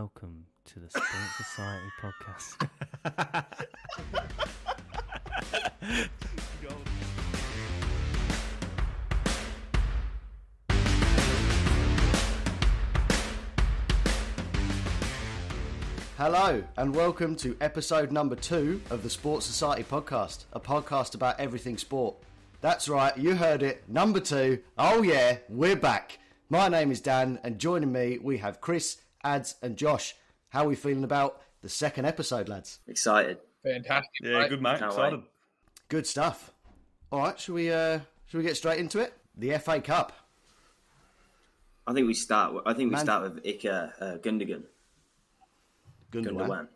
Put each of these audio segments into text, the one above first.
Welcome to the Sports Society podcast. Hello, and welcome to episode number two of the Sports Society podcast, a podcast about everything sport. That's right, you heard it, number two. Oh, yeah, we're back. My name is Dan, and joining me, we have Chris, Ads, and Josh. How are we feeling about the second episode, lads? Excited. Fantastic. Yeah, mate. good mate. Excited. wait. Good stuff. All right, should we? Uh, shall we get straight into it? The FA Cup. I think we start. with- I think we Man- start with Ilkay uh, Gundogan. Gundogan. Gundogan.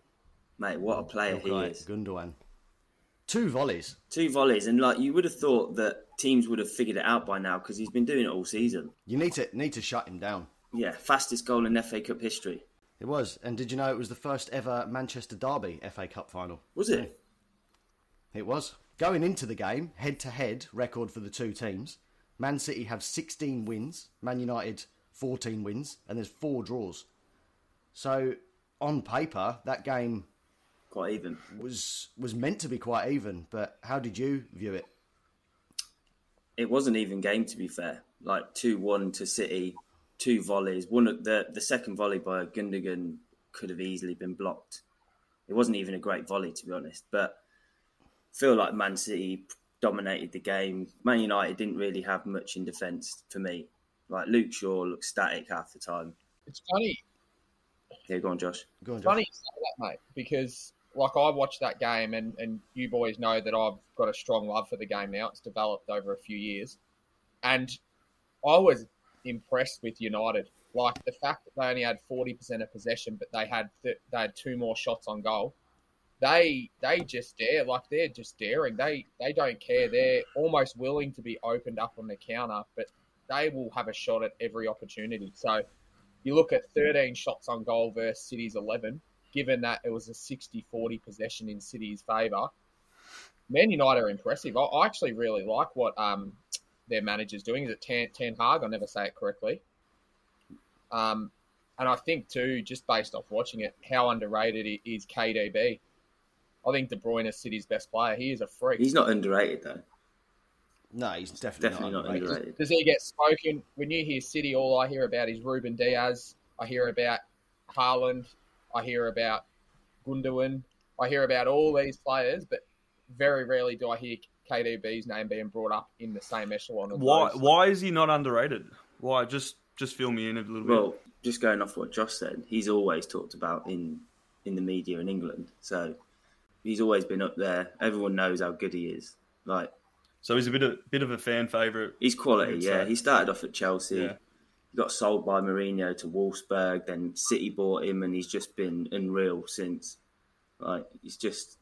Mate, what a player he Ilkay is. Gundogan. Two volleys. Two volleys, and like you would have thought that teams would have figured it out by now because he's been doing it all season. You need to need to shut him down. Yeah, fastest goal in FA Cup history. It was. And did you know it was the first ever Manchester Derby FA Cup final? Was it? It was. Going into the game, head to head record for the two teams. Man City have 16 wins, Man United 14 wins, and there's four draws. So, on paper, that game Quite even. was was meant to be quite even, but how did you view it? It was an even game to be fair. Like two one to City, two volleys. One of the the second volley by Gundogan could have easily been blocked. It wasn't even a great volley to be honest, but I feel like Man City dominated the game. Man United didn't really have much in defence for me. Like Luke Shaw looked static half the time. It's funny. Yeah, go on, Josh. Go on, Josh. funny that, mate, because like I watched that game, and and you boys know that I've got a strong love for the game now. It's developed over a few years, and I was impressed with United. Like the fact that they only had forty percent of possession, but they had th- they had two more shots on goal. They they just dare, like they're just daring. They they don't care. They're almost willing to be opened up on the counter, but they will have a shot at every opportunity. So you look at 13 shots on goal versus City's 11, given that it was a 60 40 possession in City's favour. Man United are impressive. I actually really like what um, their manager's doing. Is it Ten, Ten Hag? I never say it correctly. Um, and I think, too, just based off watching it, how underrated i- is KDB. I think De Bruyne is City's best player. He is a freak. He's not underrated though. No, he's definitely, Definitely not not underrated. underrated. Does he get spoken? When you hear City, all I hear about is Ruben Dias. I hear about Haaland. I hear about Gundogan. I hear about all these players, but very rarely do I hear KDB's name being brought up in the same echelon. Of Why? those. Why is he not underrated? Why? Just just fill me in a little bit. Well, just going off what Josh said, he's always talked about in in the media in England. So he's always been up there. Everyone knows how good he is. Like so he's a bit of bit of a fan favorite. he's quality. Yeah, say. he started off at Chelsea. Yeah. He got sold by Mourinho to Wolfsburg. Then City bought him, and he's just been unreal since. Like he's just.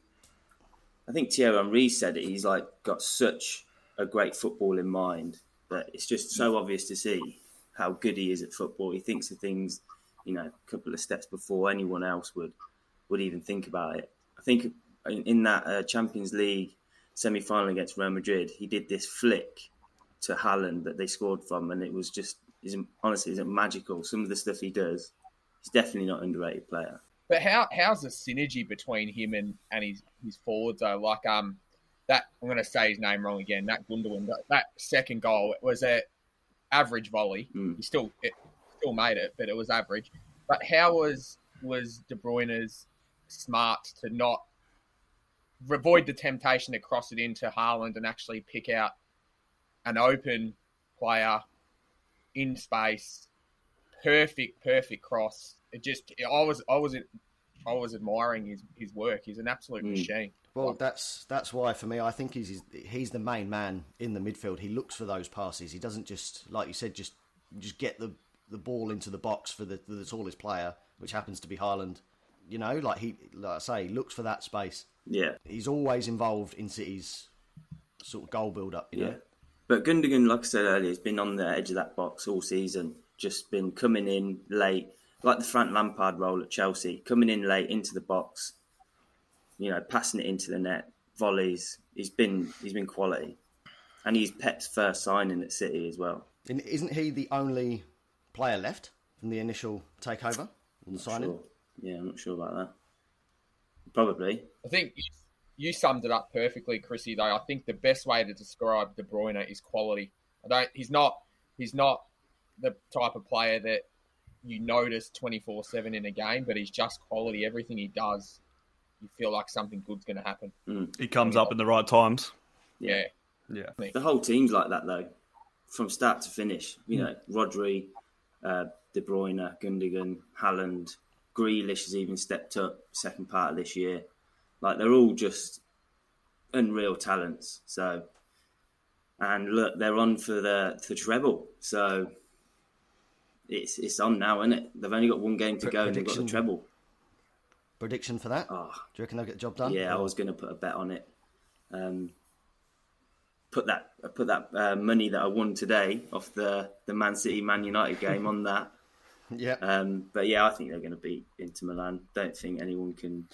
I think Thierry Henry said it. He's like got such a great football in mind that it's just so obvious to see how good he is at football. He thinks of things, you know, a couple of steps before anyone else would would even think about it. I think in, that uh, Champions League semi final against Real Madrid, he did this flick to Haaland that they scored from, and it was just isn't honestly isn't magical. Some of the stuff he does, he's definitely not underrated player. But how how's the synergy between him and, and his, his forwards though? Like um that I'm going to say his name wrong again. That Gundogan, that, that second goal it was a average volley. Mm. He still it still made it, but it was average. But how was was De Bruyne's smart to not avoid the temptation to cross it into Haaland and actually pick out an open player in space, perfect, perfect cross. It just I was I was I was admiring his, his work. He's an absolute Mm. machine. Well, that's that's why for me, I think he's he's the main man in the midfield. He looks for those passes. He doesn't just, like you said, just just get the the ball into the box for the the tallest player, which happens to be Haaland. You know, like he, like I say, he looks for that space. Yeah, He's always involved in City's sort of goal build up. You yeah. know, But Gundogan, like I said earlier, has been on the edge of that box all season. Just been coming in late, like the Frank Lampard role at Chelsea, coming in late into the box. You know, passing it into the net, volleys. He's been he's been quality, and he's Pep's first signing at City as well. and isn't he the only player left from the initial takeover and the signing? Sure. Yeah, I'm not sure about that. Probably. I think you, you summed it up perfectly, Chrissy. Though I think the best way to describe De Bruyne is quality. I don't. He's not. He's not the type of player that you notice twenty four seven in a game, but he's just quality. Everything he does, you feel like something good's going to happen. He comes up in the right times. Yeah. Yeah. The whole team's like that though, from start to finish. You know, Rodri, uh, De Bruyne, Gundogan, Haaland, Grealish has even stepped up second part of this year. Like they're all just unreal talents. So, and look, they're on for the the treble. So it's it's on now, isn't it? They've only got one game to Pre- go, and they've got the treble. Prediction for that? Oh, Do you reckon they'll get the job done? yeah, I was going to put a bet on it. Um, put that put that uh, money that I won today off the the Man City Man United game on that. Yeah. Um, but yeah, I think they're going to beat Inter Milan. Don't think anyone can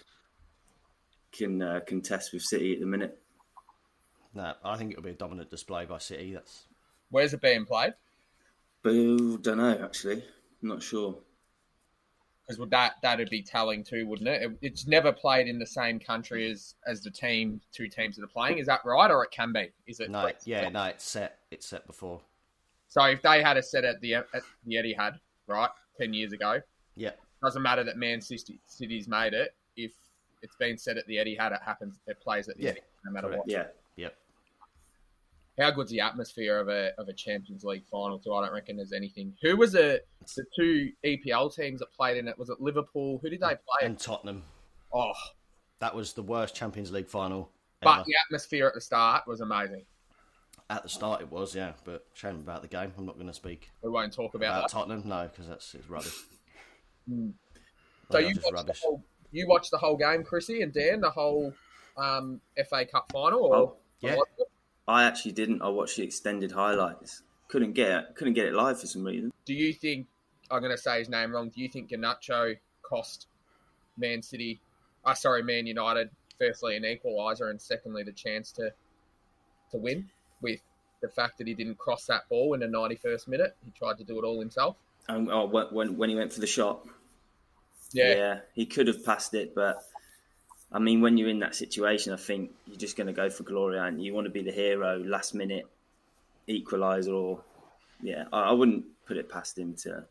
can uh, contest with City at the minute. No, I think it'll be a dominant display by City. That's Where's it being played? But don't know actually. I'm not sure. Because that that'd be telling too, wouldn't it? it? It's never played in the same country as as the team, two teams that are playing. Is that right, or it can be? Is it? no, yeah, no, it's set. It's set before. So if they had a set at the at the Etihad, right, ten years ago, Yeah, doesn't matter that Man City City's made it. If it's been set at the Etihad, it happens. It plays at the Yeah, Etihad, no matter correct. what. Yeah, yep. How good's the atmosphere of a of a Champions League final? Too, I don't reckon there's anything. Who was the the two EPL teams that played in it? Was it Liverpool? Who did they play? And Tottenham. oh, That was the worst Champions League final. but the atmosphere at the start was amazing. At the start, it was, yeah. But shame about the game. I'm not going to speak We won't talk about about that. Tottenham, no, because that's it's rubbish. So you watched, the rubbish. whole, you watched the whole game, Chrissy and Dan, the whole um, FA Cup final, or Oh, yeah. or? I actually didn't. I watched the extended highlights. Couldn't get it. Couldn't get it live for some reason. Do you think I'm going to say his name wrong? Do you think Garnacho cost Man City? Uh, sorry, Man United. Firstly, an equaliser, and secondly, the chance to to win with the fact that he didn't cross that ball in the 91st minute. He tried to do it all himself. And oh, when- when when he went for the shot, Yeah, he could have passed it, but I mean, when you're in that situation, I think you're just going to go for glory, and you want to be the hero, last minute equaliser, or yeah, I, I wouldn't put it past him to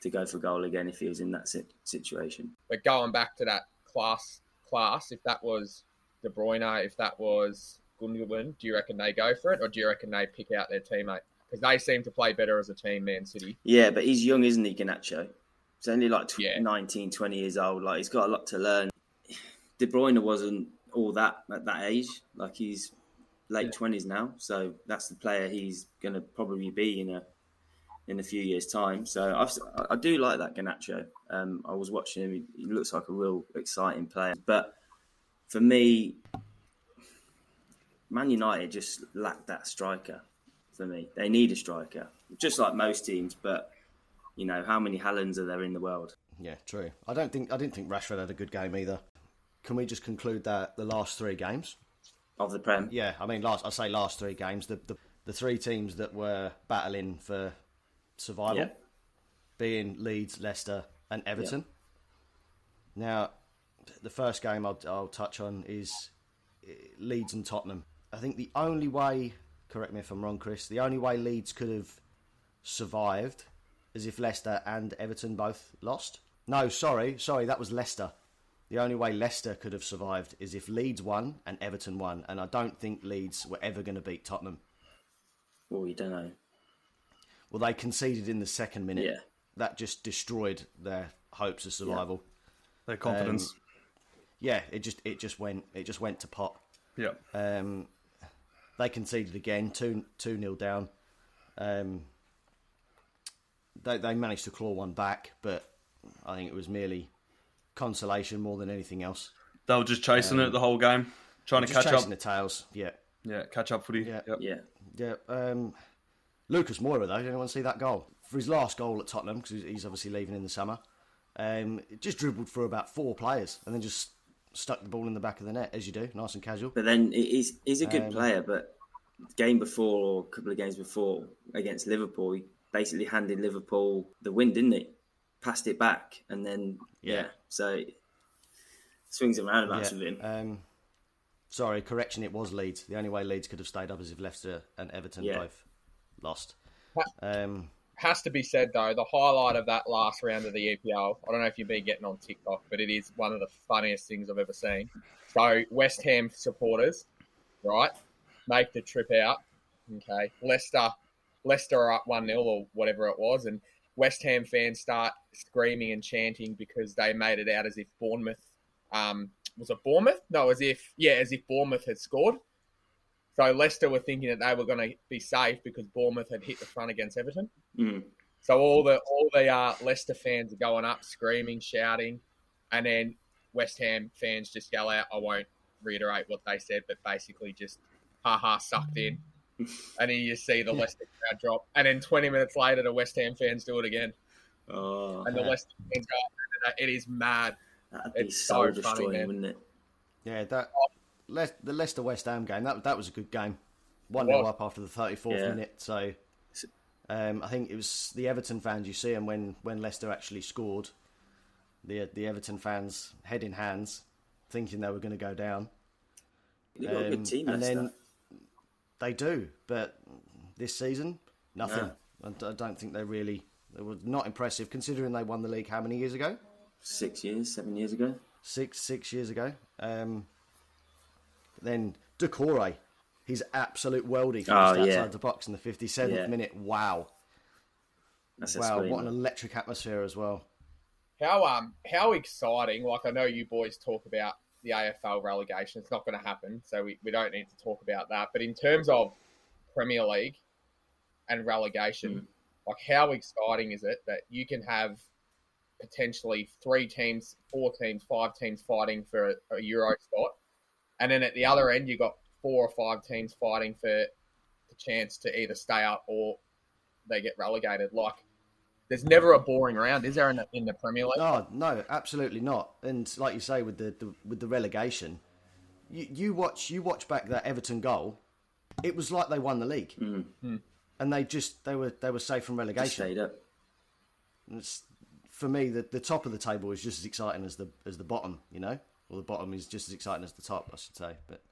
to go for goal again if he was in that si- situation. but going back to that class, class, if that was De Bruyne, if that was Gundogan, do you reckon they go for it, or do you reckon they pick out their teammate? Because they seem to play better as a team, Man City. Yeah, but he's young, isn't he, Garnacho? He's only like tw- Yeah. 19, 20 years old. Like he's got a lot to learn. De Bruyne wasn't all that at that age. Like he's late twenties now, so that's the player he's going to probably be in a in a few years' time. So I've, I do like that Garnacho. Um, I was watching him; he, he looks like a real exciting player. But for me, Man United just lack that striker. For me, they need a striker, just like most teams. But you know, how many Haalands are there in the world? Yeah, true. I don't think I didn't think Rashford had a good game either. Can we just conclude that the last three games? Of the Prem, Yeah, I mean, last I say last three games, the the, the three teams that were battling for survival, Yeah. being Leeds, Leicester, and Everton. Now, the first game I'll, I'll touch on is eh, Leeds and Tottenham. I think the only way, correct me if I'm wrong, Chris, the only way Leeds could have survived is if Leicester and Everton both lost. No, sorry, sorry, that was Leicester. The only way Leicester could have survived is if Leeds won and Everton won, and I don't think Leeds were ever going to beat Tottenham. well, you don't know. Well, they conceded in the second minute. Yeah. That just destroyed their hopes of survival. Their confidence. Yeah, it just it just went it just went to pot. yeah. Um, they conceded again, two two nil down. Um, they they managed to claw one back, but I think it was merely consolation more than anything else. They were just chasing it the whole game, trying to Just catch chasing up. the tails. Yeah, Yeah, catch up footy. Yeah. Yep. Yeah, yeah. Um, Lucas Moura though, did anyone see that goal for his last goal at Tottenham? Because he's obviously leaving in the summer. Um, just dribbled through about four players and then just stuck the ball in the back of the net as you do, nice and casual. but then he's he's a good Um, player. But the game before or a couple of games before against Liverpool, he basically handed Liverpool the win, didn't he? Passed it back, and then yeah, Yeah. so swings and roundabouts Yeah, with him. Um, sorry, correction. It was Leeds. The only way Leeds could have stayed up is if Leicester and Everton Yeah. both lost. Um, has to be said though, the highlight of that last round of the EPL. I don't know if you've been getting on TikTok, but it is one of the funniest things I've ever seen. So West Ham supporters, right, make the trip out. Okay, Leicester, Leicester are up one 0 or whatever it was, and West Ham fans start screaming and chanting because they made it out as if Bournemouth, um, was it Bournemouth? No, as if yeah, as if Bournemouth had scored. So Leicester were thinking that they were going to be safe because Bournemouth had hit the front against Everton. Mm. So all the all the uh, Leicester fans are going up, screaming, shouting, and then West Ham fans just yell out. I won't reiterate what they said, but basically just ha ha sucked in, and then you see the Leicester crowd drop, and then 20 minutes later the West Ham fans do it again, Oh, and the Yeah. Leicester fans go. It is mad. that'd be it's so, so funny, destroying, man. wouldn't it? yeah, that Le- the Leicester West Ham game that that was a good game. One 0 up after the thirty fourth Yeah. minute. So um, I think it was the Everton fans. You see them when when Leicester actually scored. The the Everton fans head in hands, thinking they were going to go down. They've got a Um, good team, and Leicester. then they do, but this season nothing. No. I d- I don't think they really. They were not impressive considering they won the league how many years ago? Six years, seven years ago. Six six years ago. Um, then Doucouré, his absolute worldie finished Oh, yeah. outside the box in the fifty seventh Yeah. minute. Wow, That's wow, what an electric atmosphere as well. How um how exciting! Like I know you boys talk about the AFL relegation. It's not going to happen, so we, we don't need to talk about that. But in terms of Premier League and relegation, mm. like how exciting is it that you can have potentially three teams, four teams, five teams fighting for a, a Euro spot, and then at the other end you've got four or five teams fighting for the chance to either stay up or they get relegated. Like there's never a boring round, is there in the, in the Premier League? No, no, absolutely not. And like you say, with the, the with the relegation, you, you watch you watch back that Everton goal. It was like they won the league, mm-hmm. hmm. and they just they were they were safe from Just relegation. stayed up. And It's, for me, the, the top of the table is just as exciting as the as the bottom. You know, or the bottom is just as exciting as the top, I should say. But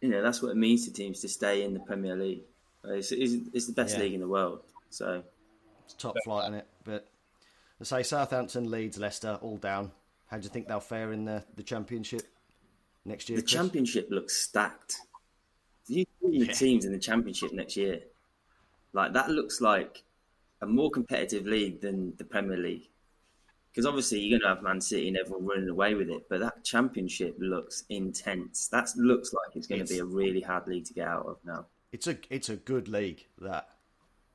You know, that's what it means to teams to stay in the Premier League. It's, it's, it's the best Yeah. league in the world. So it's top flight in it. But I say Southampton, Leeds, Leicester, all down. How do you think they'll fare in the, the championship next year? the Chris? championship looks stacked. If you see the teams in the championship next year, like that looks like a more competitive league than the Premier League. Because obviously you're going to have Man City and everyone running away with it, but that championship looks intense. That looks like it's going to be a really hard league to get out of now. It's a it's a good league that.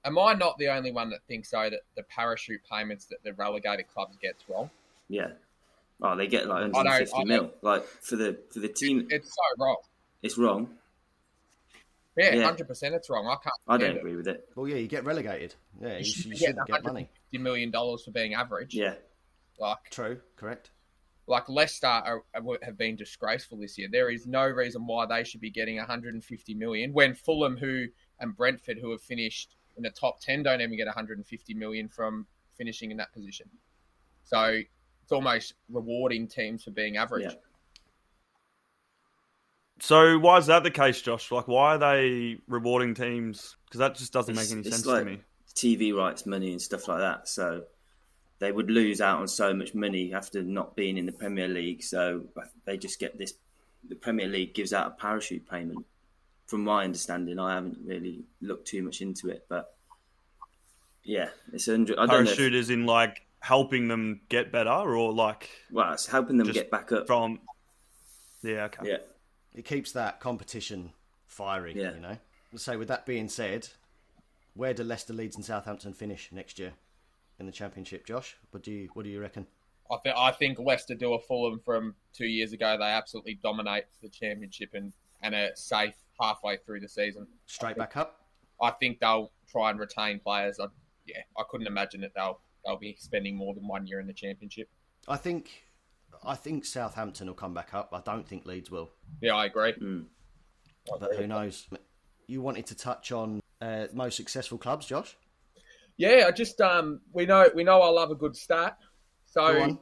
Am I not the only one that thinks though that the parachute payments that the relegated clubs gets wrong? Yeah. Oh, they get like don't- 150 I mil. don't- Like for the for the team, It's so wrong. it's wrong. Yeah, Yeah. hundred percent, it's wrong. I can't. I don't it. agree with it. Well, yeah, you get relegated. Yeah, you, You should you be shouldn't get money. 150 million dollars for being average. Yeah. Like, True, correct. like Leicester are, have been disgraceful this year. There is no reason why they should be getting 150 million when Fulham, who and Brentford, who have finished in the top 10, don't even get 150 million from finishing in that position. So it's almost rewarding teams for being average. Yeah. So why is that the case, Josh? Like, why are they rewarding teams? Because that just doesn't make any it's sense like to me. TV rights money and stuff like that. So they would lose out on so much money after not being in the Premier League. So they just get this. The Premier League gives out a parachute payment. From my understanding, I haven't really looked too much into it, but yeah, it's a hundred. I. Parachute If, is in like helping them get better, or like well, it's helping them get back up. from. Yeah. Okay. Yeah, It keeps that competition fiery. Yeah. You know. So with that being said, where do Leicester, Leeds, and Southampton finish next year in the championship? Josh, what do you what do you reckon? I, th- I think Leicester do a Fulham from two years ago. They absolutely dominate the championship and, and are safe halfway through the season. Straight back up. I think they'll try and retain players. I, yeah, I couldn't imagine that they'll they'll be spending more than one year in the championship. I think I think Southampton will come back up. I don't think Leeds will, Yeah, I agree. Mm. I but agree. who knows? You wanted to touch on uh, most successful clubs, Josh? Yeah, I just um, we know we know I love a good stat. So on.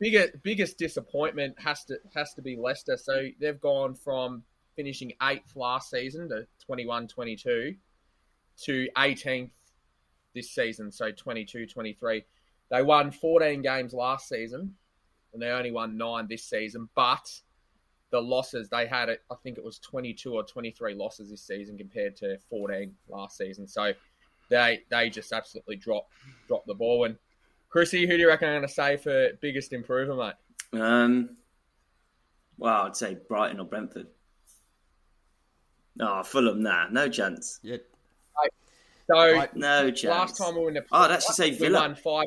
biggest biggest disappointment has to has to be Leicester. So they've gone from finishing eighth last season to 21-22 to 18th this season, so 22-23. They won 14 games last season, and they only won nine this season. But the losses they had, I think it was 22 or 23 losses this season compared to 14 last season. So they they just absolutely dropped dropped the ball. And Chrissy, who do you reckon I'm going to say for biggest improver, mate? Um, well, I'd say Brighton or Brentford. Oh, Fulham, nah, no chance. Yeah. So Right. No chance. last time we were in the Oh, I'd actually say Villa. won five.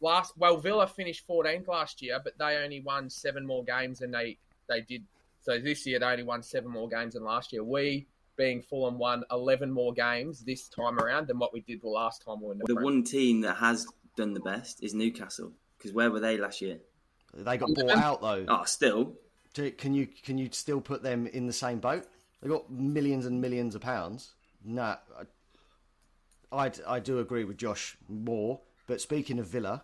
Last well, Villa finished 14th last year, but they only won seven more games than they they did. So this year they only won seven more games than last year. We, being Fulham, won 11 more games this time around than what we did the last time we were in the, The one team that has done the best is Newcastle. Because where were they last year? They got bought um, out though. Oh, still. Do- Can you can you still put them in the same boat? They got millions and millions of pounds. Nah, I, I, I do agree with Josh more. But speaking of Villa,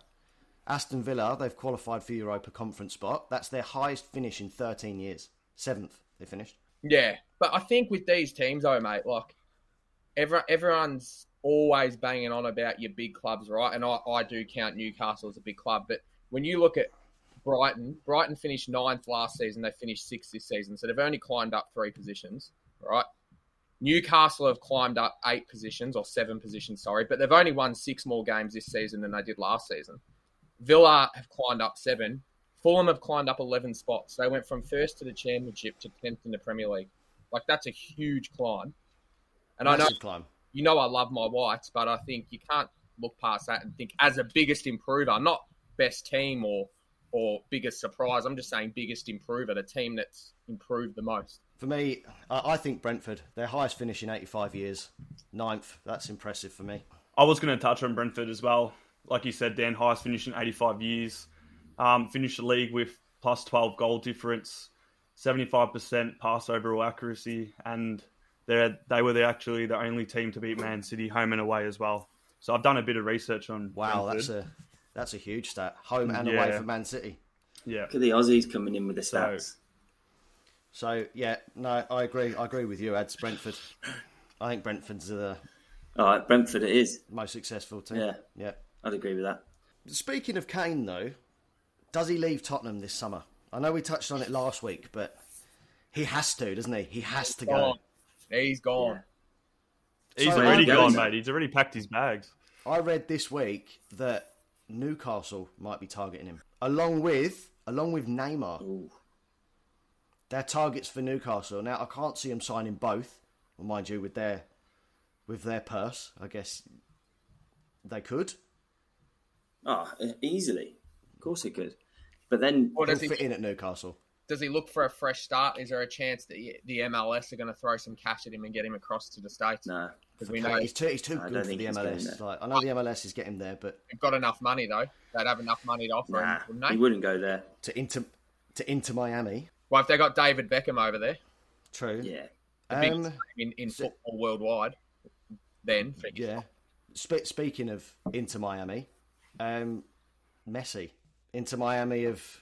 Aston Villa, they've qualified for Europa Conference spot. That's their highest finish in 13 years. Seventh, they finished. Yeah, but I think with these teams, though, mate, like every, everyone's always banging on about your big clubs, right? And I, I do count Newcastle as a big club, but when you look at Brighton, Brighton finished ninth last season. They finished sixth this season, so they've only climbed up three positions, right? Newcastle have climbed up eight positions or seven positions, sorry, but they've only won six more games this season than they did last season. Villa have climbed up seven. Fulham have climbed up 11 spots. They went from first to the championship to 10th in the Premier League. Like, that's a huge climb. And I know, climb. you know, I love my whites, but I think you can't look past that and think as a biggest improver, not best team or or biggest surprise. I'm just saying biggest improver, the team that's improved the most. For me, I, I think Brentford, their highest finish in 85 years, ninth. That's impressive for me. I was going to touch on Brentford as well. Like you said, Dan, highest finish in 85 years. Um, finished the league with plus 12 goal difference, 75% pass overall accuracy, and they they were the, actually the only team to beat Man City home and away as well. So I've done a bit of research on Wow, Brentford. that's a that's a huge stat. Home and Yeah. away for Man City. yeah. Look at the Aussies coming in with the So- stats. So yeah, no, I agree. I agree with you, Ads. Brentford. I think Brentford's the All right, Brentford it is. most successful team. Yeah. yeah. I'd agree with that. Speaking of Kane, though, does he leave Tottenham this summer? I know we touched on it last week, but he has to, doesn't he? He has to go. He's gone. He's So already gone, mate. He's already packed his bags. I read this week that Newcastle might be targeting him, along with along with Neymar. Ooh. They're targets for Newcastle. Now I can't see them signing both. Well, mind you, with their with their purse, I guess they could. Oh, e- easily. Of course it could. But then, Or He'll does he, fit in at Newcastle. Does he look for a fresh start? Is there a chance that he- the MLS are going to throw some cash at him and get him across to the States? no. Because we know He's too, he's too I good for the MLS. Like, I know the MLS is getting there, but we've got enough money, though. They'd have enough money to offer Nah, him, wouldn't they? he wouldn't go there. to Inter to Inter Miami, Well, if they got David Beckham over there, true. Yeah. the biggest Um, in, in so- football worldwide, then Yeah. Spe- speaking of Inter Miami, um, Messi. Inter Miami have, have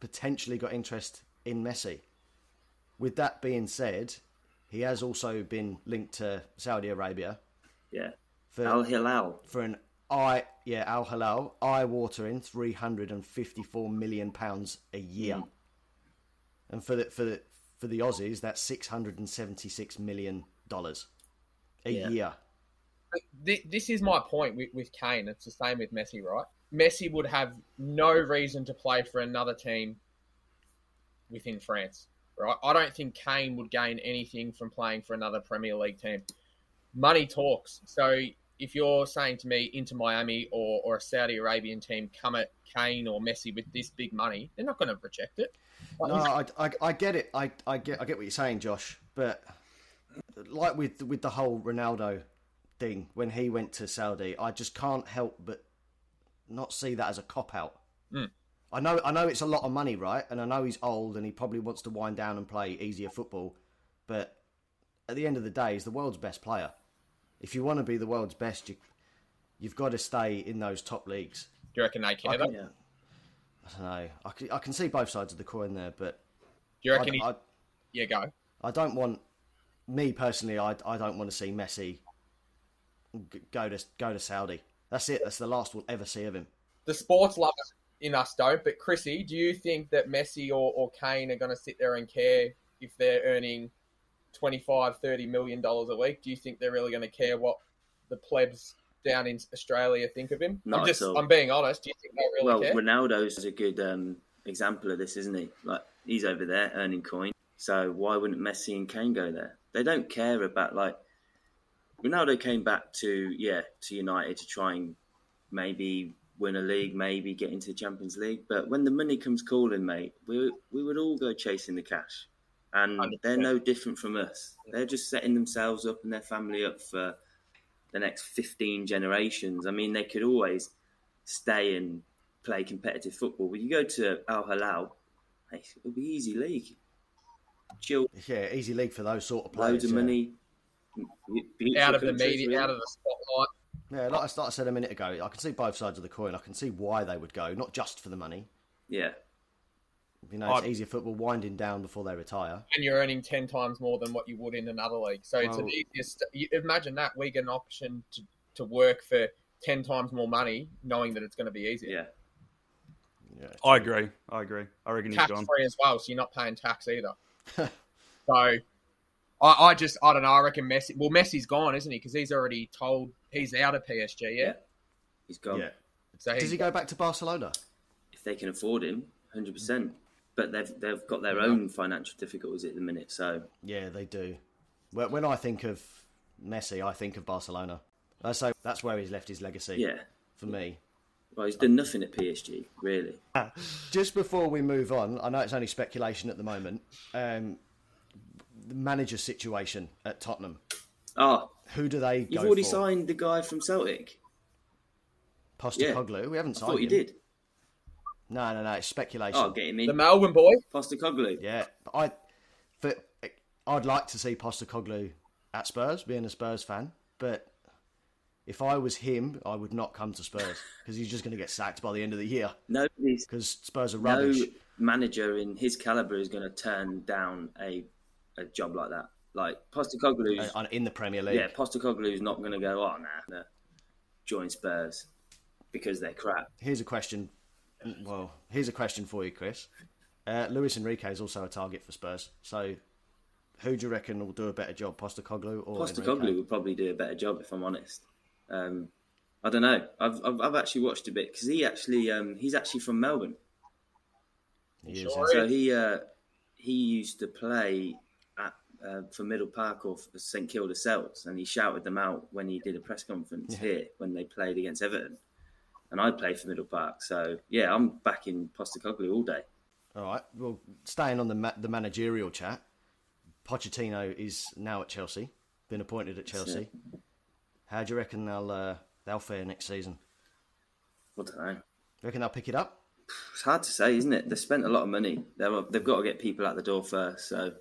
potentially got interest in Messi. With that being said, he has also been linked to Saudi Arabia Yeah. for Al Hilal. for an eye yeah Al Hilal eye watering three hundred and fifty four million pounds a year, Mm. and for the for the for the Aussies that's six hundred and seventy six million dollars a Yeah. year. This is my point with, with Kane. It's the same with Messi, right? Messi would have no reason to play for another team within France, right? I don't think Kane would gain anything from playing for another Premier League team. Money talks. So if you're saying to me Inter Miami or, or a Saudi Arabian team come at Kane or Messi with this big money, they're not going to reject it. No, I, I, I get it. I, I get I get what you're saying, Josh. But like with with the whole Ronaldo thing when he went to Saudi, I just can't help but not see that as a cop out. Mm. I know I know it's a lot of money, right? And I know he's old and he probably wants to wind down and play easier football. But at the end of the day, he's the world's best player. if you want to be the world's best, you you've got to stay in those top leagues. Do you reckon they care? though? Do Yeah. I don't know. I can, I can see both sides of the coin there, but do you I, reckon? he, I, yeah, go. I don't want me personally. I, I don't want to see Messi go to go to Saudi. That's it. That's the last we'll ever see of him. The sports lovers in us don't, but Chrissy, do you think that Messi or, or Kane are going to sit there and care if they're earning 25, 30 million dollars a week? Do you think they're really going to care what the plebs down in Australia think of him? Not I'm at just, all. I'm being honest. Do you think they really Well, care? Ronaldo's a good um, example of this, isn't he? Like he's over there earning coin. So why wouldn't Messi and Kane go there? They don't care about like Ronaldo came back to yeah to United to try and maybe win a league, maybe get into the Champions League. But when the money comes calling, mate, we we would all go chasing the cash, and they're no different from us. They're just setting themselves up and their family up for the next fifteen generations. I mean, they could always stay and play competitive football. But you go to Al Hilal, it'll be easy league. Chill, Yeah, easy league for those sort of players. loads of yeah. money. Beautiful out of the media, really. out of the spotlight. Yeah, like I, like I said a minute ago, I can see both sides of the coin. I can see why they would go, not just for the money. Yeah, You know, it's I- easier football winding down before they retire. and you're earning 10 times more than what you would in another league. So it's an Well- easier. St- imagine that we get an option to, to work for 10 times more money, knowing that it's going to be easier. yeah. Yeah. I agree. I agree. I reckon he's Tax gone. free as well, so you're not paying tax either. so I, I just, I don't know. I reckon Messi. Well, Messi's gone, isn't he? Because he's already told he's out of PSG. Yeah. Yeah. He's gone. Yeah. So he's, Does he go back to Barcelona? If they can afford him, hundred percent. But they've they've got their own financial difficulties at the minute. So Yeah, they do. When when I think of Messi, I think of Barcelona. Uh, So that's where he's left his legacy yeah, for me. well, he's done nothing at PSG really. Just before we move on, I know it's only speculation at the moment. Um, the manager situation at Tottenham. Oh, Who do they you've go already for? signed the guy from Celtic. Postecoglou. We haven't signed. I signed thought you him. did. No, no, no. It's speculation. Oh, get him the in. Melbourne boy. Postecoglou. Yeah, but I, for, I'd like to see Postecoglou at Spurs, being a Spurs fan. But if I was him, I would not come to Spurs because he's just going to get sacked by the end of the year Nobody's because Spurs are rubbish. no manager in his caliber is going to turn down a a job like that. Like Postecoglou's, uh, in the Premier League. yeah, Postecoglou's not going to go. Oh, nah, nah, join Spurs because they're crap. Here's a question. Well, here's a question for you, Chris. Uh, Luis Enrique is also a target for Spurs. So, who do you reckon will do a better job, Postecoglou or Postecoglou Enrique? would probably do a better job if I'm honest. Um, I don't know. I've, I've I've actually watched a bit because he actually um, he's actually from Melbourne. He is, So he uh, he used to play at uh, for Middle Park or for St Kilda Celts, and he shouted them out when he did a press conference here when they played against Everton. And I play for Middle Park, so yeah, I'm back in Postecoglou all day. All right. Well, staying on the ma- the managerial chat, Pochettino is now at Chelsea, been appointed at Chelsea. How do you reckon they'll uh, they'll fare next season? I don't know. reckon they'll pick it up? It's hard to say, isn't it? They've spent a lot of money. They're, they've got to get people out the door first. So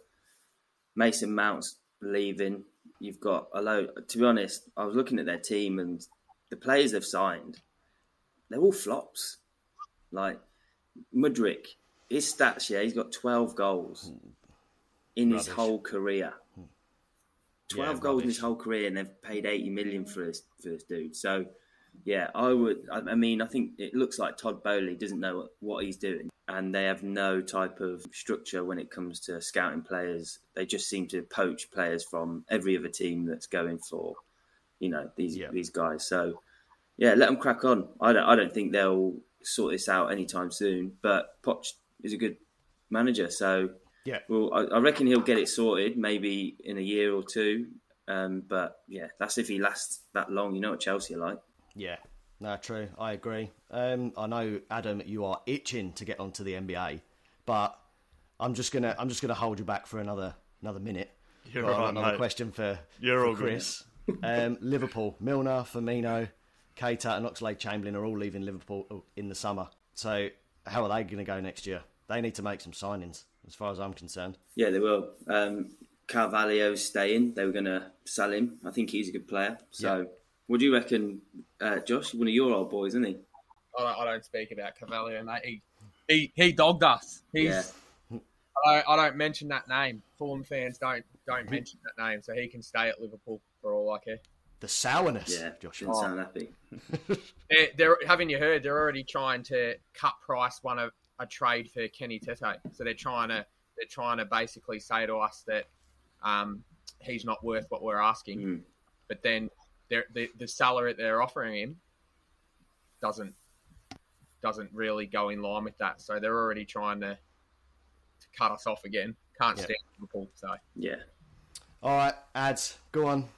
Mason Mount's leaving. You've got a load. To be honest, I was looking at their team and the players they've signed. They're all flops. Like Mudryk, his stats. Yeah, he's got twelve goals in his whole career. Twelve goals in his whole career, and they've paid eighty million for this for this dude. So, yeah, I would. I, mean, I think it looks like Todd Boehly doesn't know what he's doing, and they have no type of structure when it comes to scouting players. They just seem to poach players from every other team that's going for, you know, these Yeah. these guys. So, yeah, let them crack on. I don't. I don't think they'll sort this out anytime soon. But Poch is a good manager, so Yeah. well, I, I reckon he'll get it sorted maybe in a year or two. Um, but yeah, that's if he lasts that long. You know what Chelsea are like. Yeah. No, true. I agree. Um, I know, Adam, you are itching to get onto the NBA, but I'm just gonna I'm just gonna hold you back for another another minute. You're Got right, another mate. question for, You're for all. Chris. um, Liverpool, Milner, Firmino, Keita, and Oxlade Chamberlain are all leaving Liverpool in the summer. So how are they going to go next year? They need to make some signings, as far as I'm concerned. Yeah, they will. Um, Carvalho's staying. They were going to sell him. I think he's a good player. So, what do you reckon, uh, Josh? One of your old boys, isn't he? I don't, I don't speak about Carvalho, mate. He, he he dogged us. He's. Yeah. I, don't, I don't mention that name. Fulham fans don't don't mention that name, so he can stay at Liverpool for all I care. The sourness, Yeah, Josh. didn't sound happy. They're, they're haven't you heard? They're already trying to cut price one of a trade for Kenny Tete. So they're trying to they're trying to basically say to us that um, he's not worth what we're asking. Mm. But then they're, the the salary they're offering him doesn't doesn't really go in line with that. So they're already trying to, to cut us off again. Can't Yeah. stand Liverpool. So Yeah. All right, ads, go on.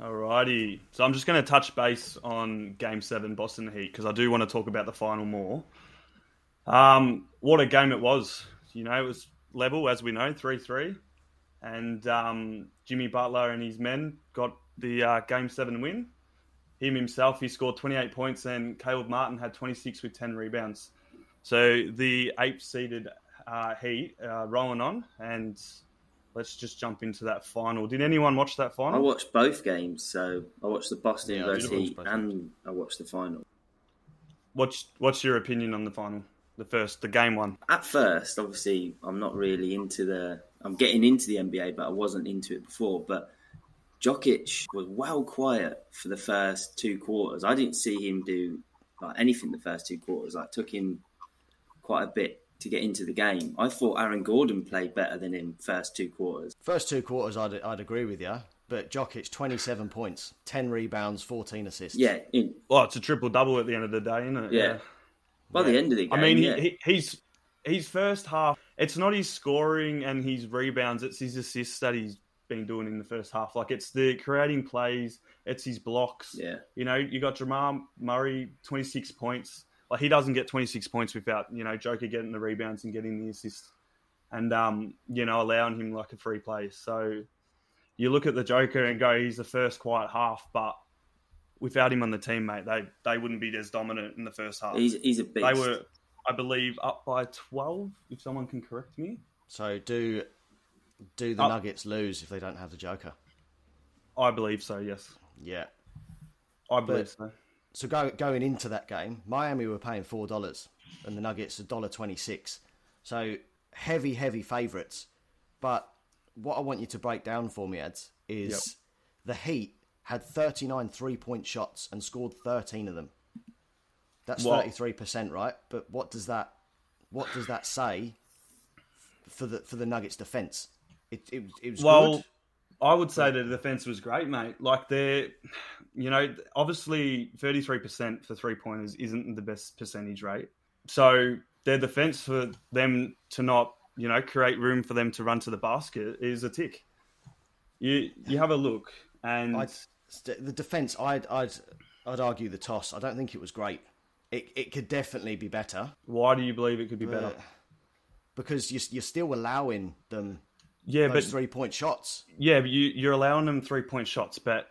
Alrighty. So I'm just going to touch base on Game 7 Boston Heat because I do want to talk about the final more. Um, what a game it was. You know, it was level, as we know, 3 3. And um, Jimmy Butler and his men got the uh, Game 7 win. Him himself, he scored 28 points, and Caleb Martin had 26 with 10 rebounds. So the eighth seeded uh, Heat uh, rolling on, and let's just jump into that final. Did anyone watch that final? I watched both games. So, I watched the Boston Yeah, I did University watch and I watched the final. What's what's your opinion on the final? The first, the game one. At first, obviously, I'm not really into the. I'm getting into the NBA, but I wasn't into it before. But Jokic was well quiet for the first two quarters. I didn't see him do like anything the first two quarters. Like took him quite a bit to get into the game. I thought Aaron Gordon played better than him first two quarters. First two quarters, I'd, I'd agree with you. But Jokic, 27 points, 10 rebounds, 14 assists. Yeah, in, Well, it's a triple double at the end of the day, isn't it? yeah. By the end of the game, I mean, yeah. he, he, he's his first half. It's not his scoring and his rebounds; it's his assists that he's been doing in the first half. Like it's the creating plays, it's his blocks. yeah. You know, you got Jamal Murray, twenty six points. Like he doesn't get twenty six points without you know Joker getting the rebounds and getting the assists, and um, you know allowing him like a free play. So you look at the Joker and go, he's the first quiet half, but without him on the team, mate, they they wouldn't be as dominant in the first half. He's he's a beast. They were, I believe, up by twelve. If someone can correct me, So do do the Oh. Nuggets lose if they don't have the Joker? I believe so. Yes, Yeah. I believe so. So go, going into that game, Miami were paying four dollars, and the Nuggets a dollar twenty six. So heavy, heavy favourites. But what I want you to break down for me, Eds, is Yep. the Heat had 39 three point shots and scored thirteen of them. That's Well- thirty three percent, right? But what does that what does that say for the for the Nuggets defense? It it, it was Well, good. I would say the defense was great, mate. Like they're, you know, obviously thirty three percent for three pointers isn't the best percentage rate. So their defense for them to not, you know, create room for them to run to the basket is a tick. You you have a look and I'd, the defense, I'd, I'd, I'd argue the toss. I don't think it was great. It, it could definitely be better why do you believe it could be better? uh, because you're, you're still allowing them Yeah, but three point shots. Yeah, but you, you're allowing them three point shots, but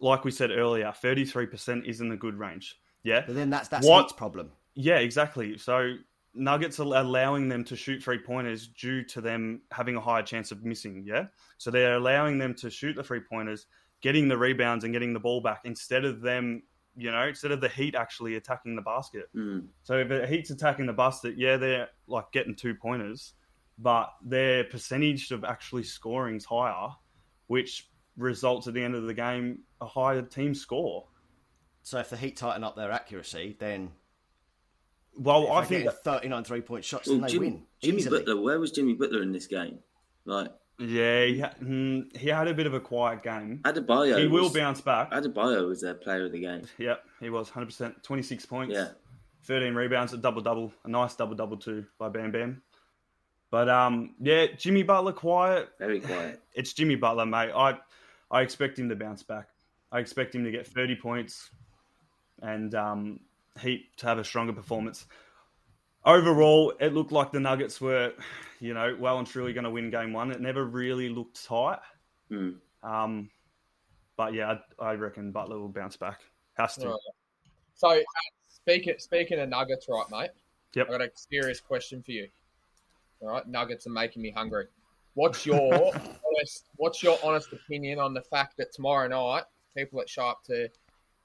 like we said earlier, 33% isn't a good range. Yeah? But then that's that's What- Heat's problem. Yeah, exactly. So Nuggets are allowing them to shoot three pointers due to them having a higher chance of missing. Yeah. So they're allowing them to shoot the three pointers, getting the rebounds and getting the ball back instead of them, you know, instead of the Heat actually attacking the basket. Mm. So if the Heat's attacking the basket, yeah, they're like getting two pointers, but their percentage of actually scoring is higher, which results at the end of the game a higher team score. So if the Heat tighten up their accuracy, then Well, if I think get 39 three point shots, Well, then they Jimmy, win Jimmy easily. Butler. Where was Jimmy Butler in this game? Like yeah, he, ha- mm, he had a bit of a quiet game. Adebayo. He will was, bounce back. Adebayo was their player of the game. Yep, he was 100%. 26 points, Yeah. 13 rebounds, a double double, a nice double double too by Bam Bam. But um, yeah, Jimmy Butler quiet. Very quiet. It's Jimmy Butler, mate. I I expect him to bounce back. I expect him to get 30 points and um, Heat to have a stronger performance. Overall, it looked like the Nuggets were, you know, well and truly going to win game one. It never really looked tight. Mm. Um, but yeah, I, I reckon Butler will bounce back. Has to. Right. So, uh, speaking speaking of Nuggets, right, mate? Yep. I got a serious question for you. All right, Nuggets are making me hungry. What's your honest, What's your honest opinion on the fact that tomorrow night people that show up to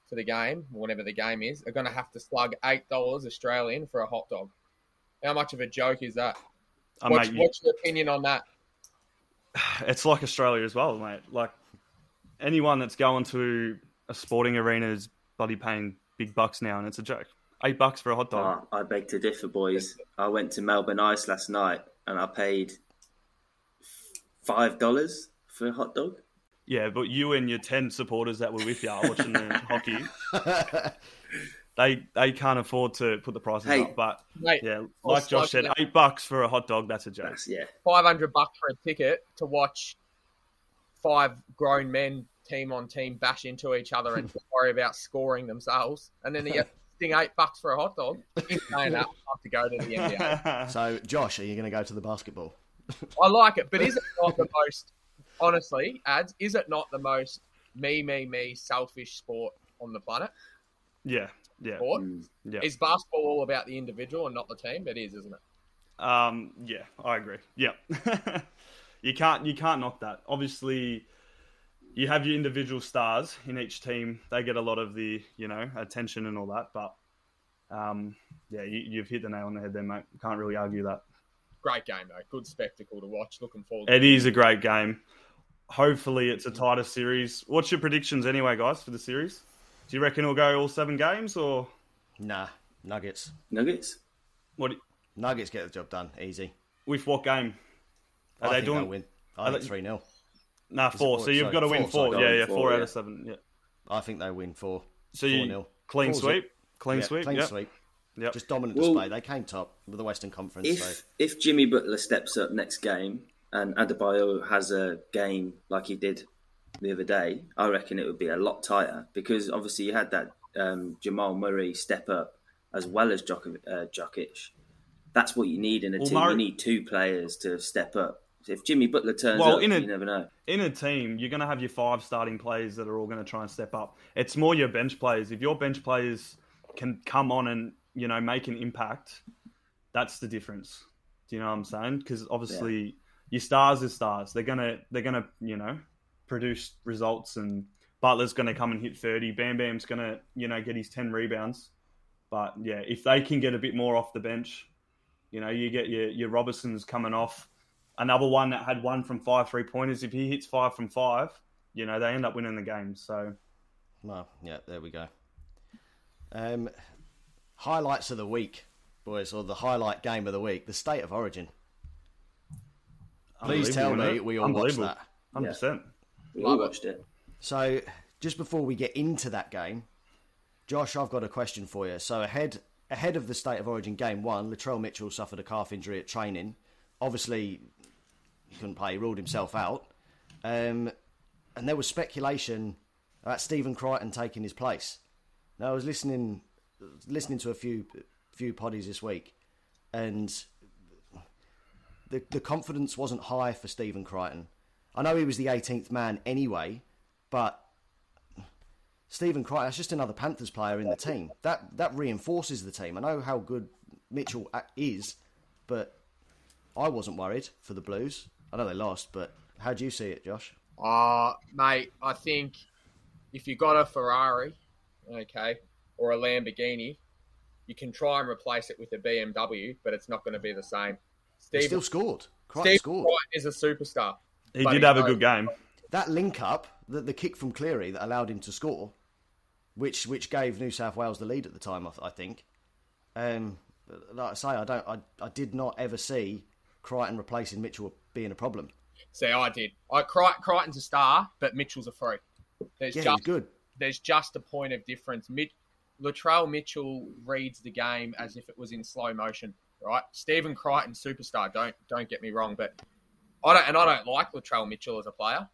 to the game, whatever the game is, are going to have to slug eight dollars Australian for a hot dog? How much of a joke is that? Uh, what's, mate, what's your opinion on that? it's like Australia as well, mate. Like anyone that's going to a sporting arena is bloody paying big bucks now, and it's a joke. Eight bucks for a hot dog. Ah, I beg to differ, boys. I went to Melbourne Ice last night and I paid five dollars for a hot dog. Yeah, but you and your ten supporters that were with you watching the hockey, they they can't afford to put the prices Hey. up. But Mate, yeah, like Josh said, eight bucks for a hot dog, that's a joke. That's yeah. five hundred bucks for a ticket to watch five grown men team on team bash into each other and worry about scoring themselves, and then you get sting eight bucks for a hot dog. In saying that, I have to go to the NBA. So, Josh, are you going to go to the basketball? I like it, but is it not the most? Honestly, ads, is it not the most me, me, me, selfish sport on the planet? yeah, yeah, Sport Mm. yeah. is basketball all about the individual and not the team? It is, isn't it? Um, yeah, I agree. Yeah, you can't you can't knock that. Obviously, you have your individual stars in each team. They get a lot of the you know attention and all that. But um, yeah, you, you've hit the nail on the head there, mate. Can't really argue that. Great game though, good spectacle to watch. Looking forward. To It is a great game. Hopefully, it's a tighter series. What's your predictions anyway, guys, for the series? Do you reckon it'll go all seven games, or Nah, Nuggets. Nuggets. what? Nuggets get the job done. Easy. With what game? Are I they think doing? they'll win. I are think 3 0. Nah, four. four? So you've Sorry, got to win four, four. Yeah, yeah, Four, four out yeah. of seven. Yeah. I think they win 4. So you 4-0. clean Four zip. sweep, clean Yeah, sweep, Clean yep. sweep. Yep. Just dominant Well- display. They came top with the Western Conference. If so if Jimmy Butler steps up next game and Adebayo has a game like he did the other day, I reckon it would be a lot tighter because obviously you had that um, Jamal Murray step up as well as Djok- uh, Jokic. That's what you need in a Well, team. Murray- You need two players to step up. If Jimmy Butler turns Well, up, in a- you never know. in a team, you're going to have your five starting players that are all going to try and step up. It's more your bench players. If your bench players can come on and you know make an impact, that's the difference. Do you know what I'm saying? Because obviously your stars are stars. They're gonna they're gonna you know produce results, and Butler's going to come and hit 30. Bam Bam's going to you know get his 10 rebounds. But yeah, if they can get a bit more off the bench, you know, you get your your Robertsons coming off another one that had one from five three pointers. If he hits five from five, you know they end up winning the game. So Well, yeah, there we go. Um, highlights of the week, boys, or the highlight game of the week, the State of Origin. Please tell me it? we all watched that. hundred percent. We all watched it. So, just before we get into that game, Josh, I've got a question for you. So, ahead ahead of the State of Origin game one, Latrell Mitchell suffered a calf injury at training. Obviously, he couldn't play. He ruled himself out. Um, and there was speculation about Stephen Crichton taking his place. Now, I was listening listening to a few few poddies this week, and the the confidence wasn't high for Stephen Crichton. I know he was the 18th man anyway, but Stephen Crichton, that's just another Panthers player in the team. That that reinforces the team. I know how good Mitchell is, but I wasn't worried for the Blues. I know they lost, but how do you see it, Josh? Uh, mate, I think if you got a Ferrari, okay, or a Lamborghini, you can try and replace it with a BMW, but it's not going to be the same. He Steve, still scored. Crichton Steve scored. Crichton is a superstar. He did he have a good game. That link up, the, the kick from Cleary that allowed him to score, which which gave New South Wales the lead at the time, I, I think. Um, like I say, I don't, I, I did not ever see Crichton replacing Mitchell being a problem. See, I did. I Cri- Crichton's a star, but Mitchell's a free. There's Yeah, just he's good. there's just a point of difference. Mit- Latrell Mitchell reads the game as if it was in slow motion, right? Stephen Crichton, superstar. Don't don't get me wrong, but I don't and I don't like Latrell Mitchell as a player,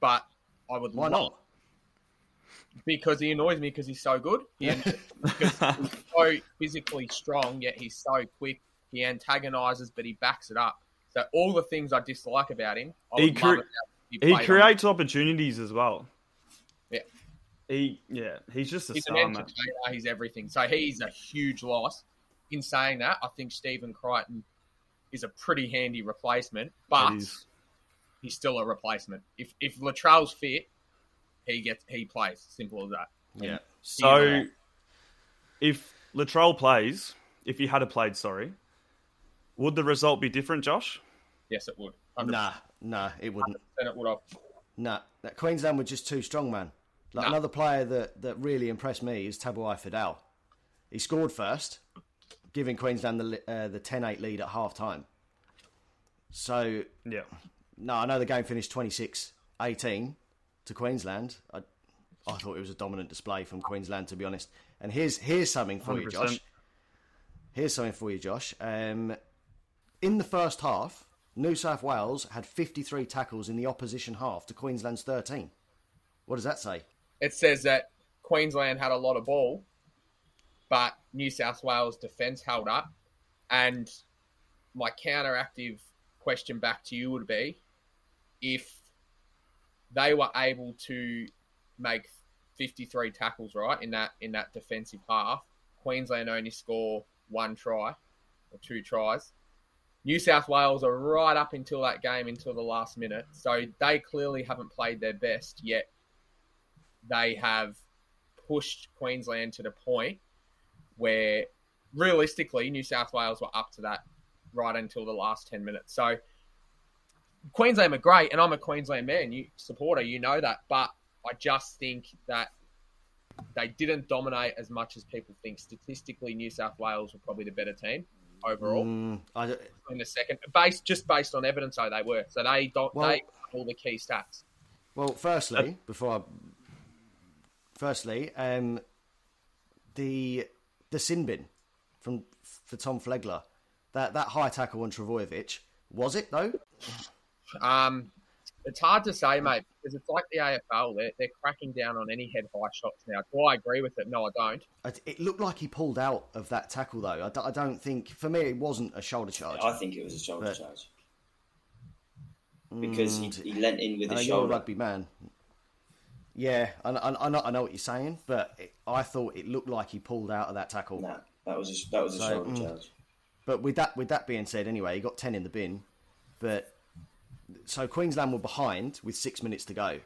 but I would Why not? because he annoys me because he's so good. He, because he's so physically strong, yet he's so quick. He antagonizes, but he backs it up. So all the things I dislike about him, He cre- He creates opportunities as well. Yeah. He yeah, he's just a He's an star, man. He's everything. So he's a huge loss. In saying that, I think Stephen Crichton is a pretty handy replacement, but he's still a replacement. If if Latrell's fit, he gets he plays. Simple as that. Yeah. So, if Latrell plays, if he had a played, sorry, would the result be different, Josh? Yes, it would. 100%, Nah, nah, it wouldn't. it would have. Nah, that Queensland were just too strong, man. Like Nah. another player that, that really impressed me is Tabuai Fidow. He scored first, giving Queensland the uh, the 10-8 lead at half time. So Yeah. no, I know the game finished 26-18 to Queensland. I, I thought it was a dominant display from Queensland, to be honest. And here's here's something for you, 100%. Josh. Here's something for you, Josh. Um, in the first half, New South Wales had 53 tackles in the opposition half to Queensland's 13. What does that say? It says that Queensland had a lot of ball, but New South Wales defence held up. And my counteractive question back to you would be if they were able to make 53 tackles right in that in that defensive half, Queensland only score one try or two tries. New South Wales are right up until that game until the last minute, so they clearly haven't played their best yet. They have pushed Queensland to the point where realistically New South Wales were up to that right until the last 10 minutes. So Queensland are great, and I'm a Queensland man, you supporter, you know that. But I just think that they didn't dominate as much as people think. Statistically, New South Wales were probably the better team overall Mm, I, in the second, based just based on evidence. Though they were, so they don't Well- they all the key stats. well, firstly, before I, firstly, um, the the sin bin from for Tom Flegler, that that high tackle on Travojevic, was it though? Um, it's hard to say, mate, because it's like the AFL. They're, they're cracking down on any head high shots now. Do I agree with it? No, I don't. It, it looked like he pulled out of that tackle though. I, d- I don't think for me it wasn't a shoulder charge. I think it was a shoulder But- charge because he, he leant in with I know his you're a shoulder. rugby man. Yeah, I, I, I, know, I know what you're saying, but it, I thought it looked like he pulled out of that tackle. Nah, that was a, that was a So, shoulder mm. charge. But with that with that being said, anyway, he got ten in the bin. But so Queensland were behind with six minutes to go.